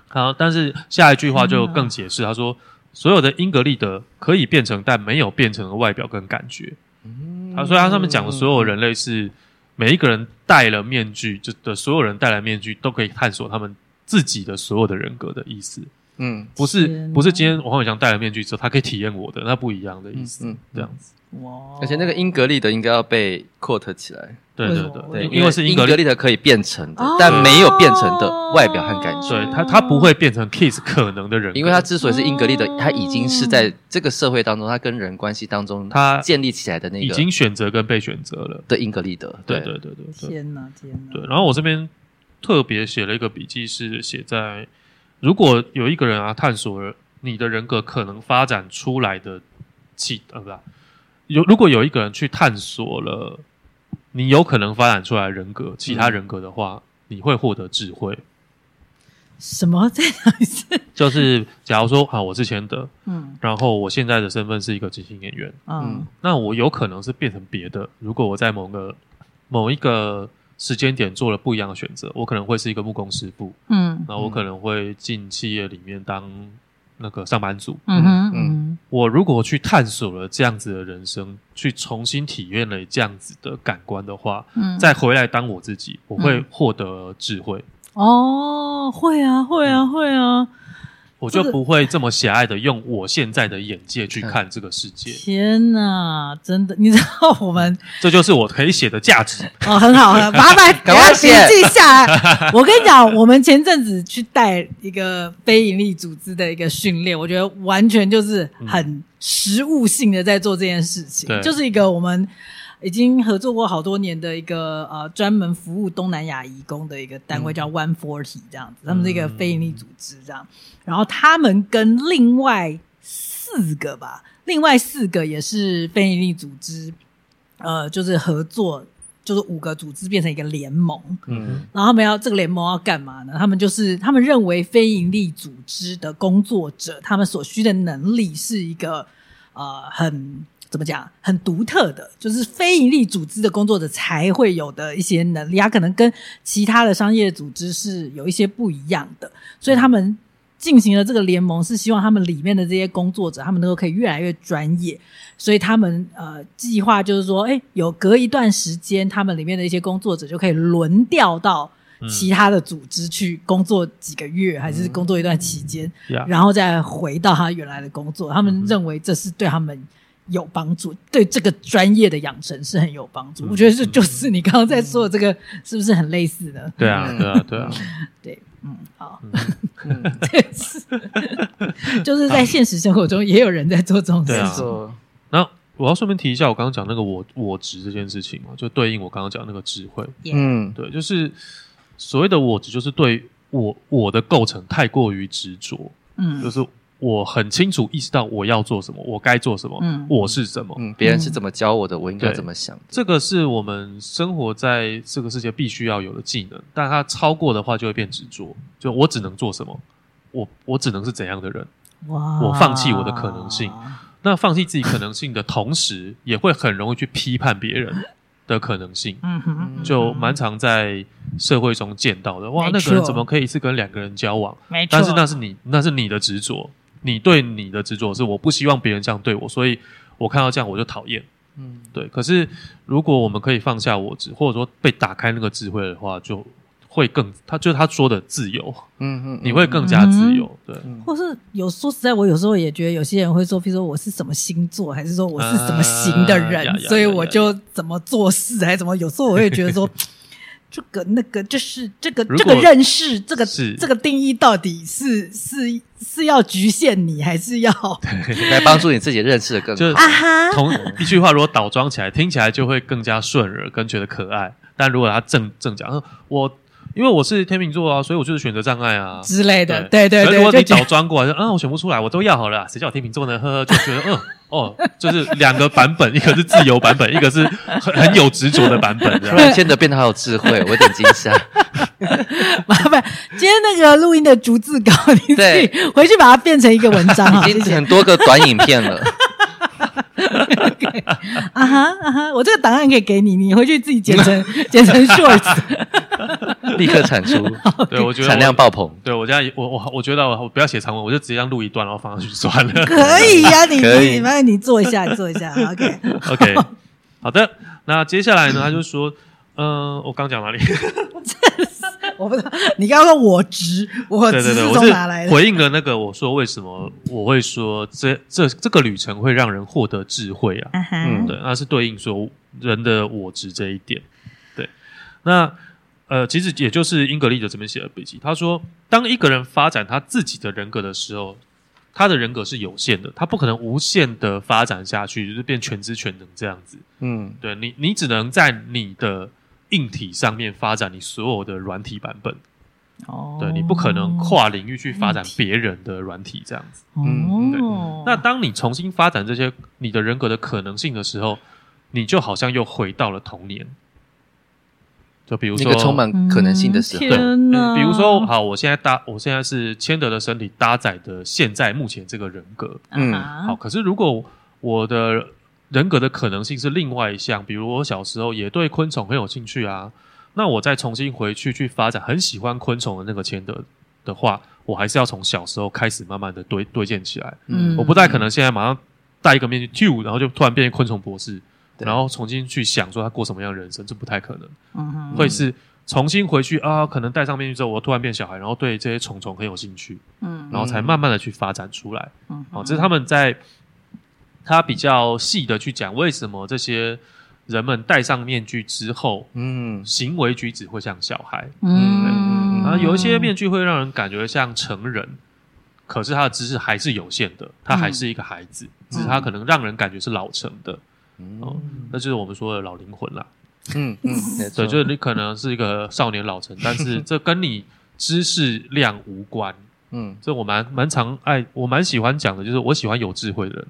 好。但是下一句话就更解释，他说：“所有的英格丽德可以变成，但没有变成的外表跟感觉。”嗯，他说他上面讲的所有人类是每一个人戴了面具，就的所有人戴了面具都可以探索他们自己的所有的人格的意思。嗯，不是不是，今天王伟翔戴了面具之后，他可以体验我的，那不一样的意思。嗯，嗯这样子。哇！而且那个英格丽的应该要被 quote 起来。对对对，对，因为是英格丽的可以变成的，哦、但没有变成的外表和感觉。对，他他不会变成 Kiss 可能的人，因为他之所以是英格丽的，他已经是在这个社会当中，他跟人关系当中，他建立起来的那个，已经选择跟被选择了的英格丽德。对对对对对。天哪天哪！对，然后我这边特别写了一个笔记，是写在。如果有一个人啊，探索了你的人格可能发展出来的气，呃，不是，有如果有一个人去探索了你有可能发展出来的人格，其他人格的话，嗯、你会获得智慧。什么？这样子？[laughs] 就是假如说啊，我之前的，嗯，然后我现在的身份是一个即兴演员，嗯，嗯，那我有可能是变成别的。如果我在某个某一个。时间点做了不一样的选择，我可能会是一个木工师傅，嗯，那我可能会进企业里面当那个上班族，嗯哼嗯，我如果去探索了这样子的人生，去重新体验了这样子的感官的话，嗯，再回来当我自己，我会获得智慧。哦，会啊，会啊，会啊。我就不会这么狭隘的用我现在的眼界去看这个世界。天哪，真的，你知道我们这就是我可以写的价值哦，很好，很好，麻烦 [laughs] 赶快笔记下来。[laughs] 我跟你讲，我们前阵子去带一个非营利组织的一个训练，我觉得完全就是很实务性的在做这件事情，嗯、就是一个我们。已经合作过好多年的一个呃专门服务东南亚移工的一个单位叫 One Forty 这样子，他们是一个非营利组织这样，然后他们跟另外四个吧，另外四个也是非营利组织，呃，就是合作，就是五个组织变成一个联盟，嗯，然后他们要这个联盟要干嘛呢？他们就是他们认为非营利组织的工作者，他们所需的能力是一个呃很。怎么讲？很独特的，就是非营利组织的工作者才会有的一些能力，它可能跟其他的商业组织是有一些不一样的。所以他们进行了这个联盟，是希望他们里面的这些工作者，他们能够可以越来越专业。所以他们呃计划就是说，哎，有隔一段时间，他们里面的一些工作者就可以轮调到其他的组织去工作几个月，还是工作一段期间，呀然后再回到他原来的工作。他们认为这是对他们有帮助，对这个专业的养成是很有帮助。我觉得这就是你刚刚在说的这个，是不是很类似的？对啊，对啊，对啊，对，嗯，好，嗯，[laughs] 就是在现实生活中也有人在做这种事情。然后我要顺便提一下，我刚刚讲那个我我执这件事情嘛，就对应我刚刚讲那个智慧。嗯，对，就是所谓的我执，就是对我我的构成太过于执着，嗯，就是我很清楚意识到我要做什么，我该做什么，嗯我是什么。嗯，别人是怎么教我的，我应该怎么想？这个是我们生活在这个世界必须要有的技能，但它超过的话就会变执着。就我只能做什么，我我只能是怎样的人。哇我放弃我的可能性那放弃自己可能性的同时，也会很容易去批判别人的可能性。嗯哼，就蛮常在社会中见到的。哇，那个人怎么可以是跟两个人交往？没错，但是那是你，那是你的执着。你对你的执着是我不希望别人这样对我，所以我看到这样我就讨厌。嗯，对。可是如果我们可以放下我执，或者说被打开那个智慧的话，就会更他就是他说的自由，嗯嗯，[laughs] 你会更加自由。对，或是有说实在，我有时候也觉得有些人会说，比如说我是什么星座，还是说我是什么型的人，所以我就怎么做事，还是怎么？有时候我会觉得说，[laughs] 这个那个就是这个这个认识，这个是这个定义到底是是是要局限你，还是要来帮助你自己认识的更。啊哈？同一句话如果倒装起来，听起来就会更加顺耳，跟觉得可爱。但如果他正正讲，呃我因为我是天秤座啊，所以我就是选择障碍啊之类的，对对对，如果你就倒装过来，说啊，我选不出来，我都要好了啊，谁叫我天秤座呢？呵呵，就觉得嗯哦，[laughs] 就是两个版本，一个是自由版本，一个是很很有执着的版本，突然见得变得好有智慧，我有点惊吓。[laughs] 麻烦今天那个录音的逐字稿，你自己回去把它变成一个文章啊，已经很多个短影片了。[laughs] 啊哈啊哈，我这个档案可以给你，你回去自己剪成 [laughs] 剪成 shorts。[laughs] 立刻产出，对我觉得我产量爆棚。对我现在我我我觉得我我不要写长文，我就直接这样录一段，然后放上去算了。可以呀、啊，你可以你麻烦你做一下，你做一下，OK。OK，好的，那接下来呢，他就说，嗯、我刚讲哪里？[laughs] 我不知道，你刚刚说我值，我值是对对对，我从哪来的？是回应了那个我说为什么我会说这这这个旅程会让人获得智慧啊？嗯对，那是对应说人的我执这一点。对，那呃，其实也就是英格丽的这边写的笔记，他说，当一个人发展他自己的人格的时候，他的人格是有限的，他不可能无限的发展下去，就是变全知全能这样子。嗯对你，你只能在你的硬体上面发展你所有的软体版本，哦。对你不可能跨领域去发展别人的软体这样子。嗯。对，那当你重新发展这些你的人格的可能性的时候，你就好像又回到了童年。就比如说，那个充满可能性的时候，嗯对，嗯比如说，好，我现在搭，我现在是千德的身体搭载的现在目前这个人格。嗯。啊好，可是如果我的人格的可能性是另外一项，比如我小时候也对昆虫很有兴趣啊，那我再重新回去去发展很喜欢昆虫的那个前德的话，我还是要从小时候开始慢慢的堆堆建起来。嗯我不太可能现在马上戴一个面具，咻，然后就突然变成昆虫博士，然后重新去想说他过什么样的人生，这不太可能。嗯哼会是重新回去啊，可能戴上面具之后，我突然变小孩，然后对这些虫虫很有兴趣，嗯然后才慢慢的去发展出来。嗯哦，这是他们在他比较细的去讲为什么这些人们戴上面具之后，嗯。行为举止会像小孩，嗯，然后有一些面具会让人感觉像成人，可是他的知识还是有限的，他还是一个孩子，只是他可能让人感觉是老成的，哦，那就是我们说的老灵魂啦。嗯嗯，[laughs] 没错。对，就是你可能是一个少年老成，但是这跟你知识量无关。嗯。这我蛮蛮常爱，我蛮喜欢讲的，就是我喜欢有智慧的人，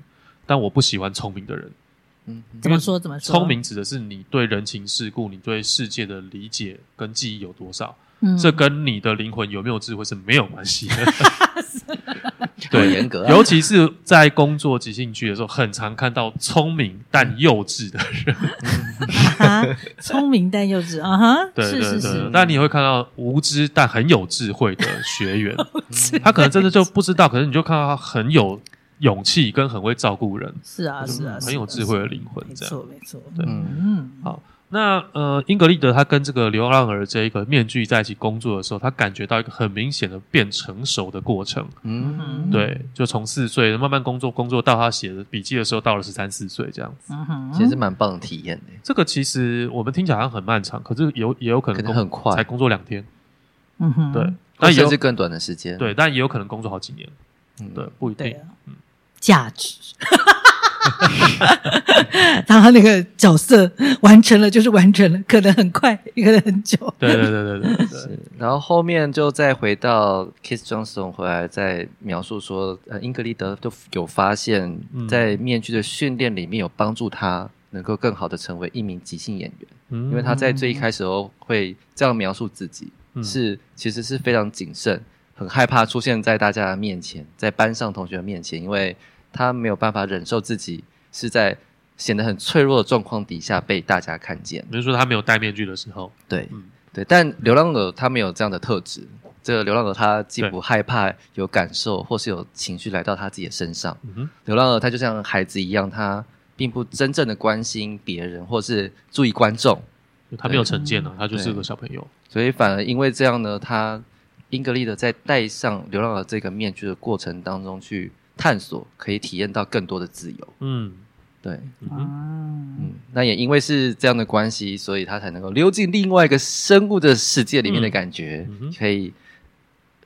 但我不喜欢聪明的人。嗯怎么说怎么说？聪明指的是你对人情世故、你对世界的理解跟记忆有多少，嗯这跟你的灵魂有没有智慧是没有关系的。好 [laughs] 对，严格啊尤其是在工作即兴剧的时候，很常看到聪明但幼稚的人。啊，聪明但幼稚啊哈，对 [laughs] 对对，是是是，但你也会看到无知但很有智慧的学员，[laughs] 他可能真的就不知道，可是你就看到他很有勇气跟很会照顾人，是啊是啊，很有智慧的灵魂，这样没错没错，对，嗯，好。那呃，英格丽德她跟这个流浪儿这一个面具在一起工作的时候，她感觉到一个很明显的变成熟的过程。嗯，对，就从四岁慢慢工作，工作到她写的笔记的时候，到了十三四岁这样子。嗯哼，其实蛮棒的体验的。这个其实我们听起来好像很漫长，可是有也有可能，可能很快，才工作两天。嗯哼，对，但也是更短的时间。对，但也有可能工作好几年。嗯，对，不一定。嗯，价值。[laughs] 他那个角色完成了就是完成了，可能很快，也可能很久。对对对对对，对。[laughs] 然后后面就再回到 Kiss Johnson 回来，再描述说，呃，英格丽德就有发现，在面具的训练里面有帮助他能够更好的成为一名即兴演员。嗯，因为他在最一开始时候会这样描述自己，嗯、是其实是非常谨慎，很害怕出现在大家的面前，在班上同学的面前，因为。他没有办法忍受自己是在显得很脆弱的状况底下被大家看见。比如说他没有戴面具的时候，对，嗯、对。但流浪狗他没有这样的特质。这个流浪狗他既不害怕有感受或是有情绪来到他自己的身上。嗯、流浪狗他就像孩子一样，他并不真正的关心别人或是注意观众。他没有成见呢，他就是个小朋友。所以反而因为这样呢，他英格丽德在戴上流浪的这个面具的过程当中去。探索可以体验到更多的自由，嗯，对，嗯，嗯，那也因为是这样的关系，所以他才能够溜进另外一个生物的世界里面的感觉，嗯、可以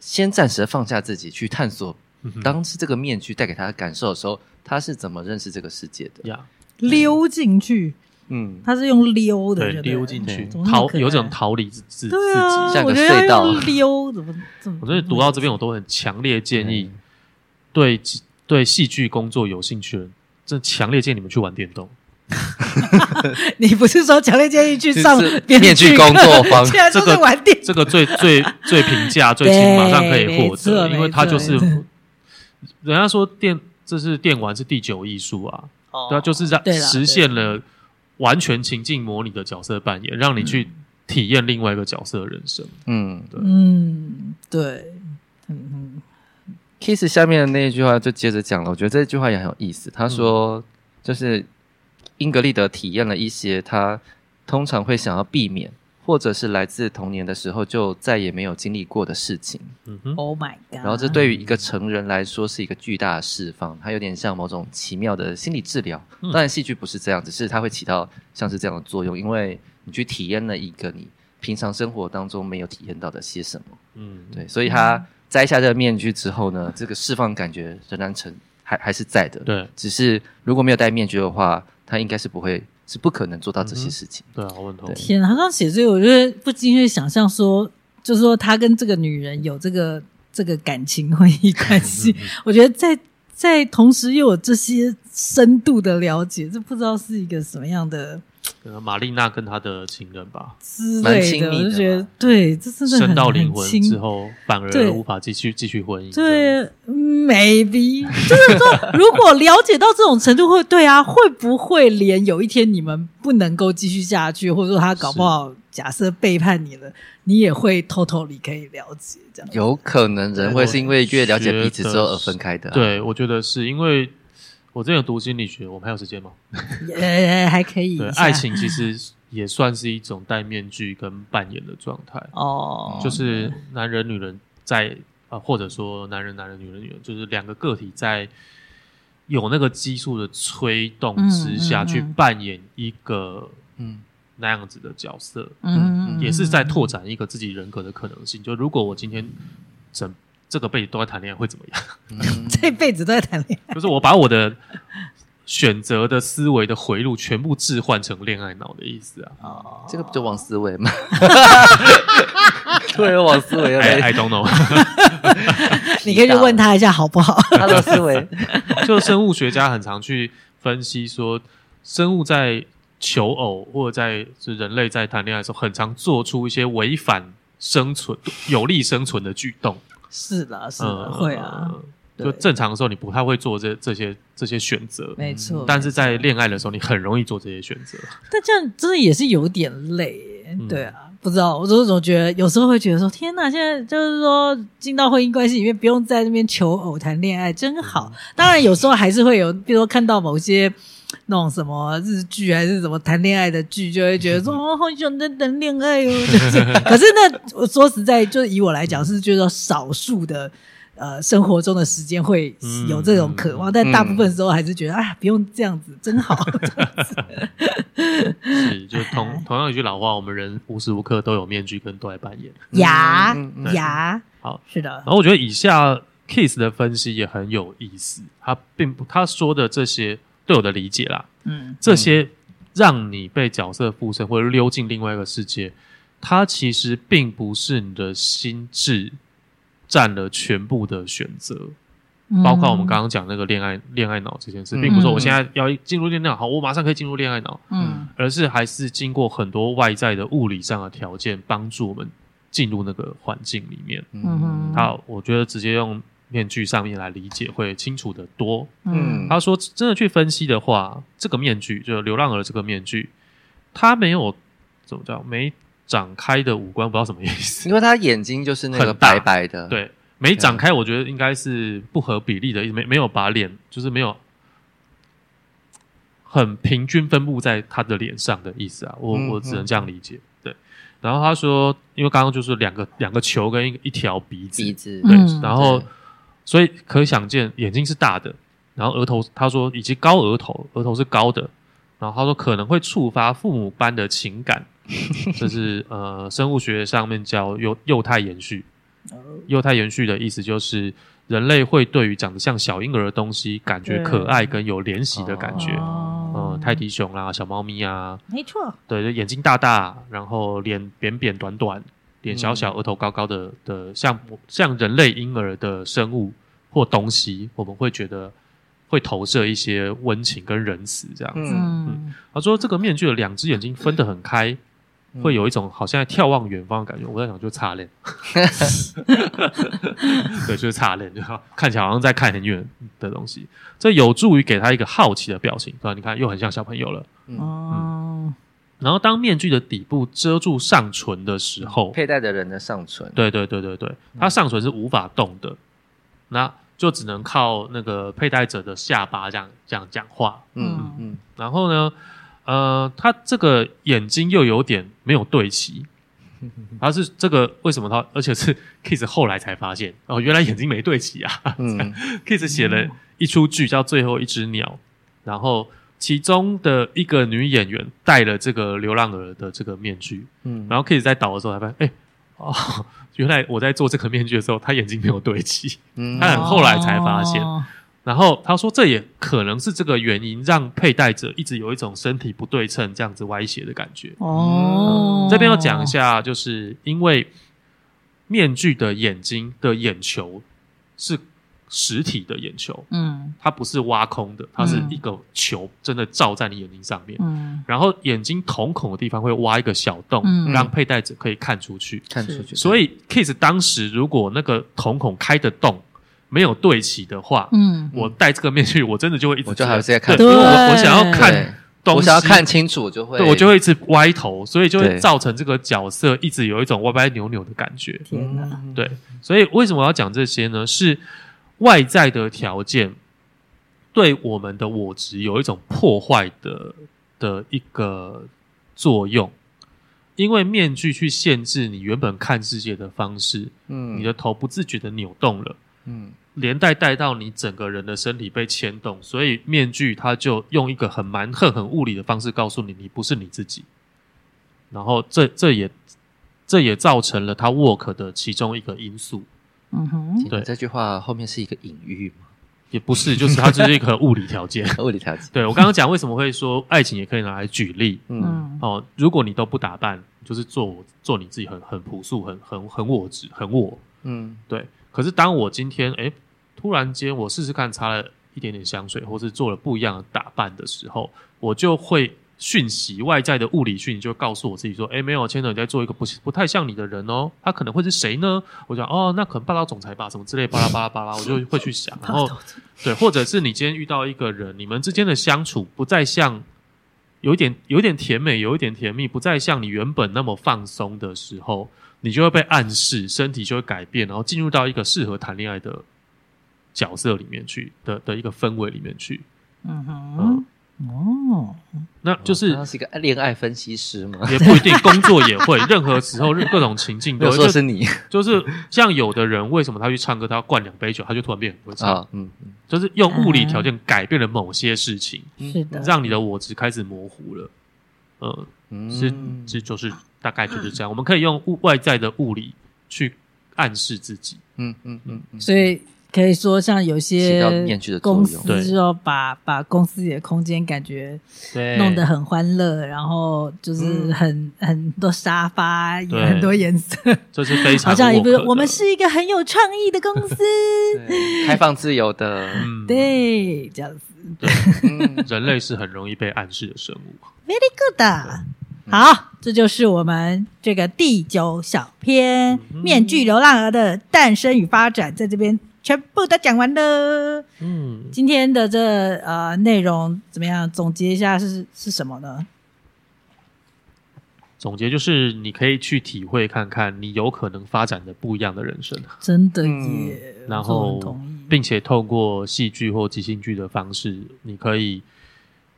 先暂时放下自己去探索，当时这个面具带给他的感受的时候，他是怎么认识这个世界的？呀，溜进去，嗯，他是用溜的对，溜进去，逃，有种逃离自自己，啊、像个隧道溜，怎么怎么？我觉得读到这边，我都很强烈建议。对对，戏剧工作有兴趣的人，真强烈建议你们去玩电动。[laughs] 你不是说强烈建议去上面具工作坊？[laughs] 这个玩电，这个最最最平价、最轻，马上可以获得，因为它就是人家说电，这是电玩是第九艺术啊，哦、对啊，就是在实现了完全情境模拟的角色扮演，让你去体验另外一个角色的人生。嗯，对，嗯，对，嗯嗯。Kiss 下面的那一句话就接着讲了，我觉得这句话也很有意思。他说，就是英格丽德体验了一些他通常会想要避免，或者是来自童年的时候就再也没有经历过的事情。嗯哼，Oh my God！然后这对于一个成人来说是一个巨大的释放，它有点像某种奇妙的心理治疗。当然，戏剧不是这样，只是它会起到像是这样的作用，因为你去体验了一个你平常生活当中没有体验到的些什么。嗯，对，所以他。摘下这个面具之后呢，这个释放感觉仍然成还还是在的。对，只是如果没有戴面具的话，他应该是不会，是不可能做到这些事情。嗯、对啊，我很同意。天啊，他刚写这个，我觉得不禁会想象说，就是说他跟这个女人有这个这个感情婚姻关系。我觉得在在同时又有这些深度的了解，这不知道是一个什么样的。玛丽娜跟他的情人吧，之类的，我就觉得对，这真的很深到灵魂之后，反而无法继续继续婚姻。对，maybe 就是说，如果了解到这种程度，会对啊，会不会连有一天你们不能够继续下去，或者说他搞不好假设背叛你了，你也会偷偷离可以了解这样？有可能人会是因为越了解彼此之后而分开的。对，我觉得是因为。我这有读心理学，我们还有时间吗？[laughs] 呃，还可以。对，爱情其实也算是一种戴面具跟扮演的状态。哦，就是男人、女人在啊、呃，或者说男人、男人、女人、女人，就是两个个体在有那个激素的催动之下去扮演一个嗯那样子的角色。嗯，也是在拓展一个自己人格的可能性。就如果我今天整。这个辈子都在谈恋爱会怎么样？嗯、[laughs] 这辈子都在谈恋爱，就是我把我的选择的思维的回路全部置换成恋爱脑的意思啊！哦，这个不就王思维吗？[laughs] 对，王思维，I, I don't know。[laughs] 你可以去问他一下好不好？他的思维，就生物学家很常去分析说，生物在求偶或者在是人类在谈恋爱的时候，很常做出一些违反生存、有利生存的举动。是的，是的，嗯、会啊。就正常的时候，你不太会做这这些这些选择，没错。但是在恋爱的时候，你很容易做这些选择。但这样真的也是有点累，对啊。不知道，我总总觉得有时候会觉得说，天哪，现在就是说进到婚姻关系里面，不用在那边求偶谈恋爱，真好。当然，有时候还是会有，比如说看到某些那种什么日剧还是什么谈恋爱的剧，就会觉得说，[laughs] 哦，好想在谈恋爱哦。就是，[laughs] 可是那我说实在，就是以我来讲，是觉得少数的。呃，生活中的时间会有这种渴望，嗯、但大部分时候还是觉得，哎、嗯，不用这样子，真好。[laughs] 是，就同同样一句老话，我们人无时无刻都有面具跟都在扮演。牙牙嗯、好，是的。然后我觉得以下 Kiss 的分析也很有意思，他并不他说的这些对我的理解啦，嗯，这些让你被角色附身或者溜进另外一个世界，它其实并不是你的心智。占了全部的选择，包括我们刚刚讲那个恋爱恋爱脑这件事，并不是说我现在要进入恋爱脑，好，我马上可以进入恋爱脑，嗯，而是还是经过很多外在的物理上的条件帮助我们进入那个环境里面。嗯，好，我觉得直接用面具上面来理解会清楚的多。嗯，他说真的去分析的话，这个面具就是流浪儿这个面具，他没有怎么叫没。展开的五官不知道什么意思，因为他眼睛就是那个白白的，对，没展开，我觉得应该是不合比例的意思，没没有把脸就是没有很平均分布在他的脸上的意思啊，我我只能这样理解，对。然后他说，因为刚刚就是两个两个球跟一一条鼻子，鼻子，对，然后所以可以想见眼睛是大的，然后额头他说以及高额头，额头是高的，然后他说可能会触发父母般的情感。[laughs] 这是呃，生物学上面叫幼幼态延续。幼态延续的意思就是人类会对于长得像小婴儿的东西感觉可爱跟有怜惜的感觉。嗯，泰迪熊啦，小猫咪啊，没错。对，就眼睛大大，然后脸扁扁短短，脸小小，额头高高的的，像像人类婴儿的生物或东西，我们会觉得会投射一些温情跟仁慈这样子。嗯，他说这个面具的两只眼睛分得很开。会有一种好像在眺望远方的感觉，我在想就擦脸，[laughs] 对，就是擦脸，就看起来好像在看很远的东西，这有助于给他一个好奇的表情，对吧？你看又很像小朋友了，哦、嗯。然后当面具的底部遮住上唇的时候，佩戴的人的上唇，对对对对对，他上唇是无法动的，那就只能靠那个佩戴者的下巴这样这样讲话，嗯嗯嗯，然后呢？呃，他这个眼睛又有点没有对齐，[laughs] 他是这个为什么他？而且是 [laughs] Kiss 后来才发现哦，原来眼睛没对齐啊。嗯，[laughs] Kiss 写了一出剧叫《最后一只鸟》，然后其中的一个女演员戴了这个流浪儿的这个面具，嗯，然后 Kiss 在导的时候才发现，哎，哦，[laughs] 原来我在做这个面具的时候，他眼睛没有对齐，嗯，他很后来才发现。哦。然后他说，这也可能是这个原因，让佩戴者一直有一种身体不对称、这样子歪斜的感觉。哦，嗯、这边要讲一下，就是因为面具的眼睛的眼球是实体的眼球，嗯，它不是挖空的，它是一个球真的照在你眼睛上面。嗯，然后眼睛瞳孔的地方会挖一个小洞，嗯，让佩戴者可以看出去，看出去。所以 Kiss 当时如果那个瞳孔开的洞。没有对齐的话，嗯，我戴这个面具，我真的就会一直，我就还是在看，对，因为我我想要看东西，我想要看清楚，就会，对，我就会一直歪头，所以就会造成这个角色一直有一种歪歪扭扭的感觉。天哪，对，所以为什么我要讲这些呢？是外在的条件对我们的我执有一种破坏的的一个作用。因为面具去限制你原本看世界的方式，嗯，你的头不自觉的扭动了，嗯，连带带到你整个人的身体被牵动，所以面具它就用一个很蛮横、很物理的方式告诉你，你不是你自己。然后这这也这也造成了他 work 的其中一个因素。嗯哼，对，这句话后面是一个隐喻吗？也不是，[laughs] 就是它就是一个物理条件。[laughs] 物理条件。对，我刚刚讲为什么会说爱情也可以拿来举例。嗯，哦，如果你都不打扮，就是做做你自己很，很很朴素，很很很我执，很我。嗯，对。可是当我今天哎，突然间我试试看擦了一点点香水，或是做了不一样的打扮的时候，我就会。讯息外在的物理讯息就会告诉我自己说：“哎，没有，千总你在做一个不不太像你的人哦，他可能会是谁呢？”我想：“哦，那可能霸道总裁吧，什么之类，巴拉巴拉巴拉，我就会去想。[laughs] 然后，对，或者是你今天遇到一个人，你们之间的相处不再像有一点有一点甜美，有一点甜蜜，不再像你原本那么放松的时候，你就会被暗示，身体就会改变，然后进入到一个适合谈恋爱的角色里面去的的一个氛围里面去。嗯哼，哦，那就是他是一个恋爱分析师嘛，也不一定，工作也会，任何时候各种情境都说是你，就是像有的人为什么他去唱歌，他要灌两杯酒，他就突然变很会唱，嗯嗯，就是用物理条件改变了某些事情，是的，让你的我只开始模糊了，嗯，是这就是大概就是这样，我们可以用物外在的物理去暗示自己，嗯嗯嗯，所以。可以说，像有些公司说把把公司里的空间感觉弄得很欢乐，然后就是很很多沙发，有很多颜色，这是非常好像一个我们是一个很有创意的公司，开放自由的，对，这样子。[laughs] 人类是很容易被暗示的生物。Very good，好，这就是我们这个第九小篇《面具流浪儿》的诞生与发展，在这边。全部都讲完了。嗯，今天的这呃内容怎么样？总结一下是是什么呢？总结就是你可以去体会看看，你有可能发展的不一样的人生。真的耶！嗯、然后，并且透过戏剧或即兴剧的方式，你可以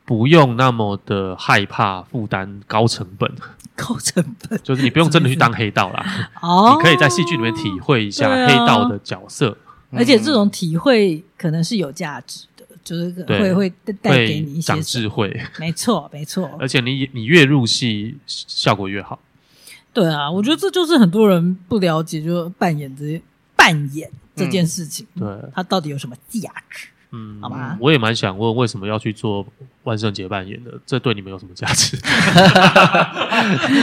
不用那么的害怕负担高成本。高成本就是你不用真的去当黑道啦。[laughs] 哦，你可以在戏剧里面体会一下黑道的角色。而且这种体会可能是有价值的，嗯、就是会会带给你一些智慧。没错，没错。而且你你越入戏，效果越好。对啊，我觉得这就是很多人不了解，就是扮演这些扮演这件事情，嗯、对，它到底有什么价值？嗯，好吧。我也蛮想问，为什么要去做万圣节扮演的？这对你们有什么价值？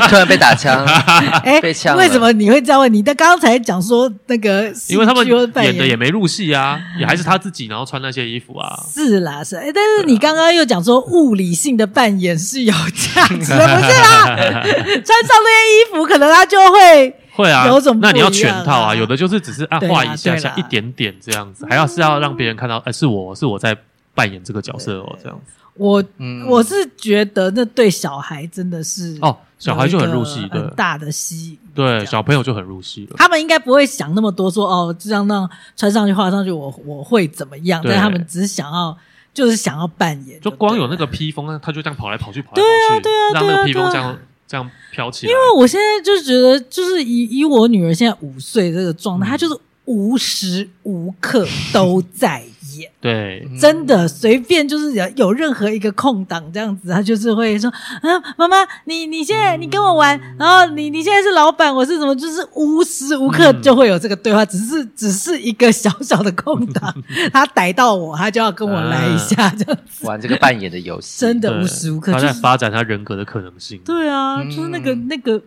突然被打枪，[laughs] 哎，被枪。为什么你会这样问？你的刚才讲说那个，因为他们演的也没入戏啊，也还是他自己，然后穿那些衣服啊。是啦，是。哎，但是你刚刚又讲说物理性的扮演是有价值的，不是啦？穿上那些衣服，可能他就会。会啊，那你要全套啊，有的就是只是啊画一下下一点点这样子，还要是要让别人看到，哎，是我是我在扮演这个角色哦，这样子。我我是觉得那对小孩真的是哦，小孩就很入戏，对，大的戏，对，小朋友就很入戏了。他们应该不会想那么多，说哦，这样那穿上去画上去，我我会怎么样？但他们只是想要，就是想要扮演，就光有那个披风，他就这样跑来跑去，跑来跑去，对啊，让那个披风这样。这样飘起来，因为我现在就觉得，就是以以我女儿现在五岁这个状态，她就是无时无刻都在演，对，真的随便就是有有任何一个空档这样子，他就是会说啊，妈妈，你你现在你跟我玩，然后你你现在是老板，我是什么，就是无时无刻就会有这个对话，只是只是一个小小的空档，[laughs] 他逮到我，他就要跟我来一下这样子，玩这个扮演的游戏，真的无时无刻他在发展他人格的可能性，对啊。就是那个那个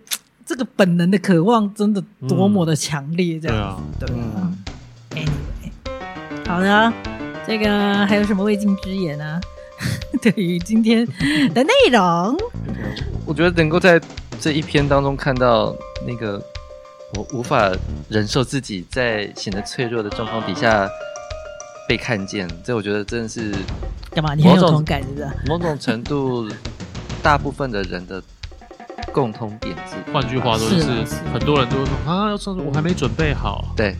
这个本能的渴望，真的多么的强烈，这样子。对啊。Anyway，好的，这个还有什么未尽之言呢？[laughs] 对于今天的内容，我觉得能够在这一篇当中看到那个我无法忍受自己在显得脆弱的状况底下被看见，这我觉得真的是干嘛？你很有同感是不是？[laughs] 某种程度，大部分的人的。共通点子，换句话说就是，很多人都说啊，要说我还没准备好，对，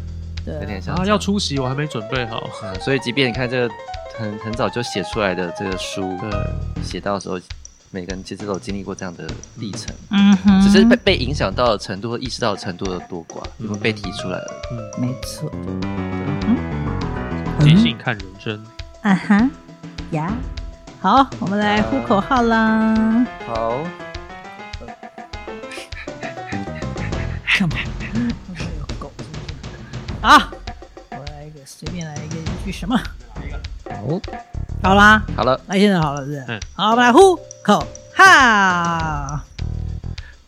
有点像啊，要出席我还没准备好，[laughs] 所以即便你看这个很很早就写出来的这个书，对，写到的时候，每个人其实都有经历过这样的历程，嗯哼，只是被被影响到的程度和意识到的程度的多寡，因为被提出来了，嗯，没错，嗯，即兴看人生，啊哈，呀，好，我们来呼口号啦，好。好，我来一个，随便来一个一句什么？好，好啦，好了，那现在好了，是不是？嗯，好，我们来呼口号。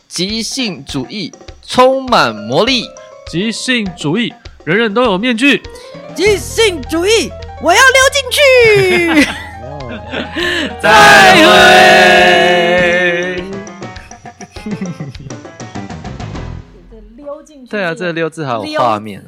即兴主义充满魔力，即兴主义人人都有面具，即兴主义我要溜进去。[laughs] 再会。对啊，这个六字好有画面。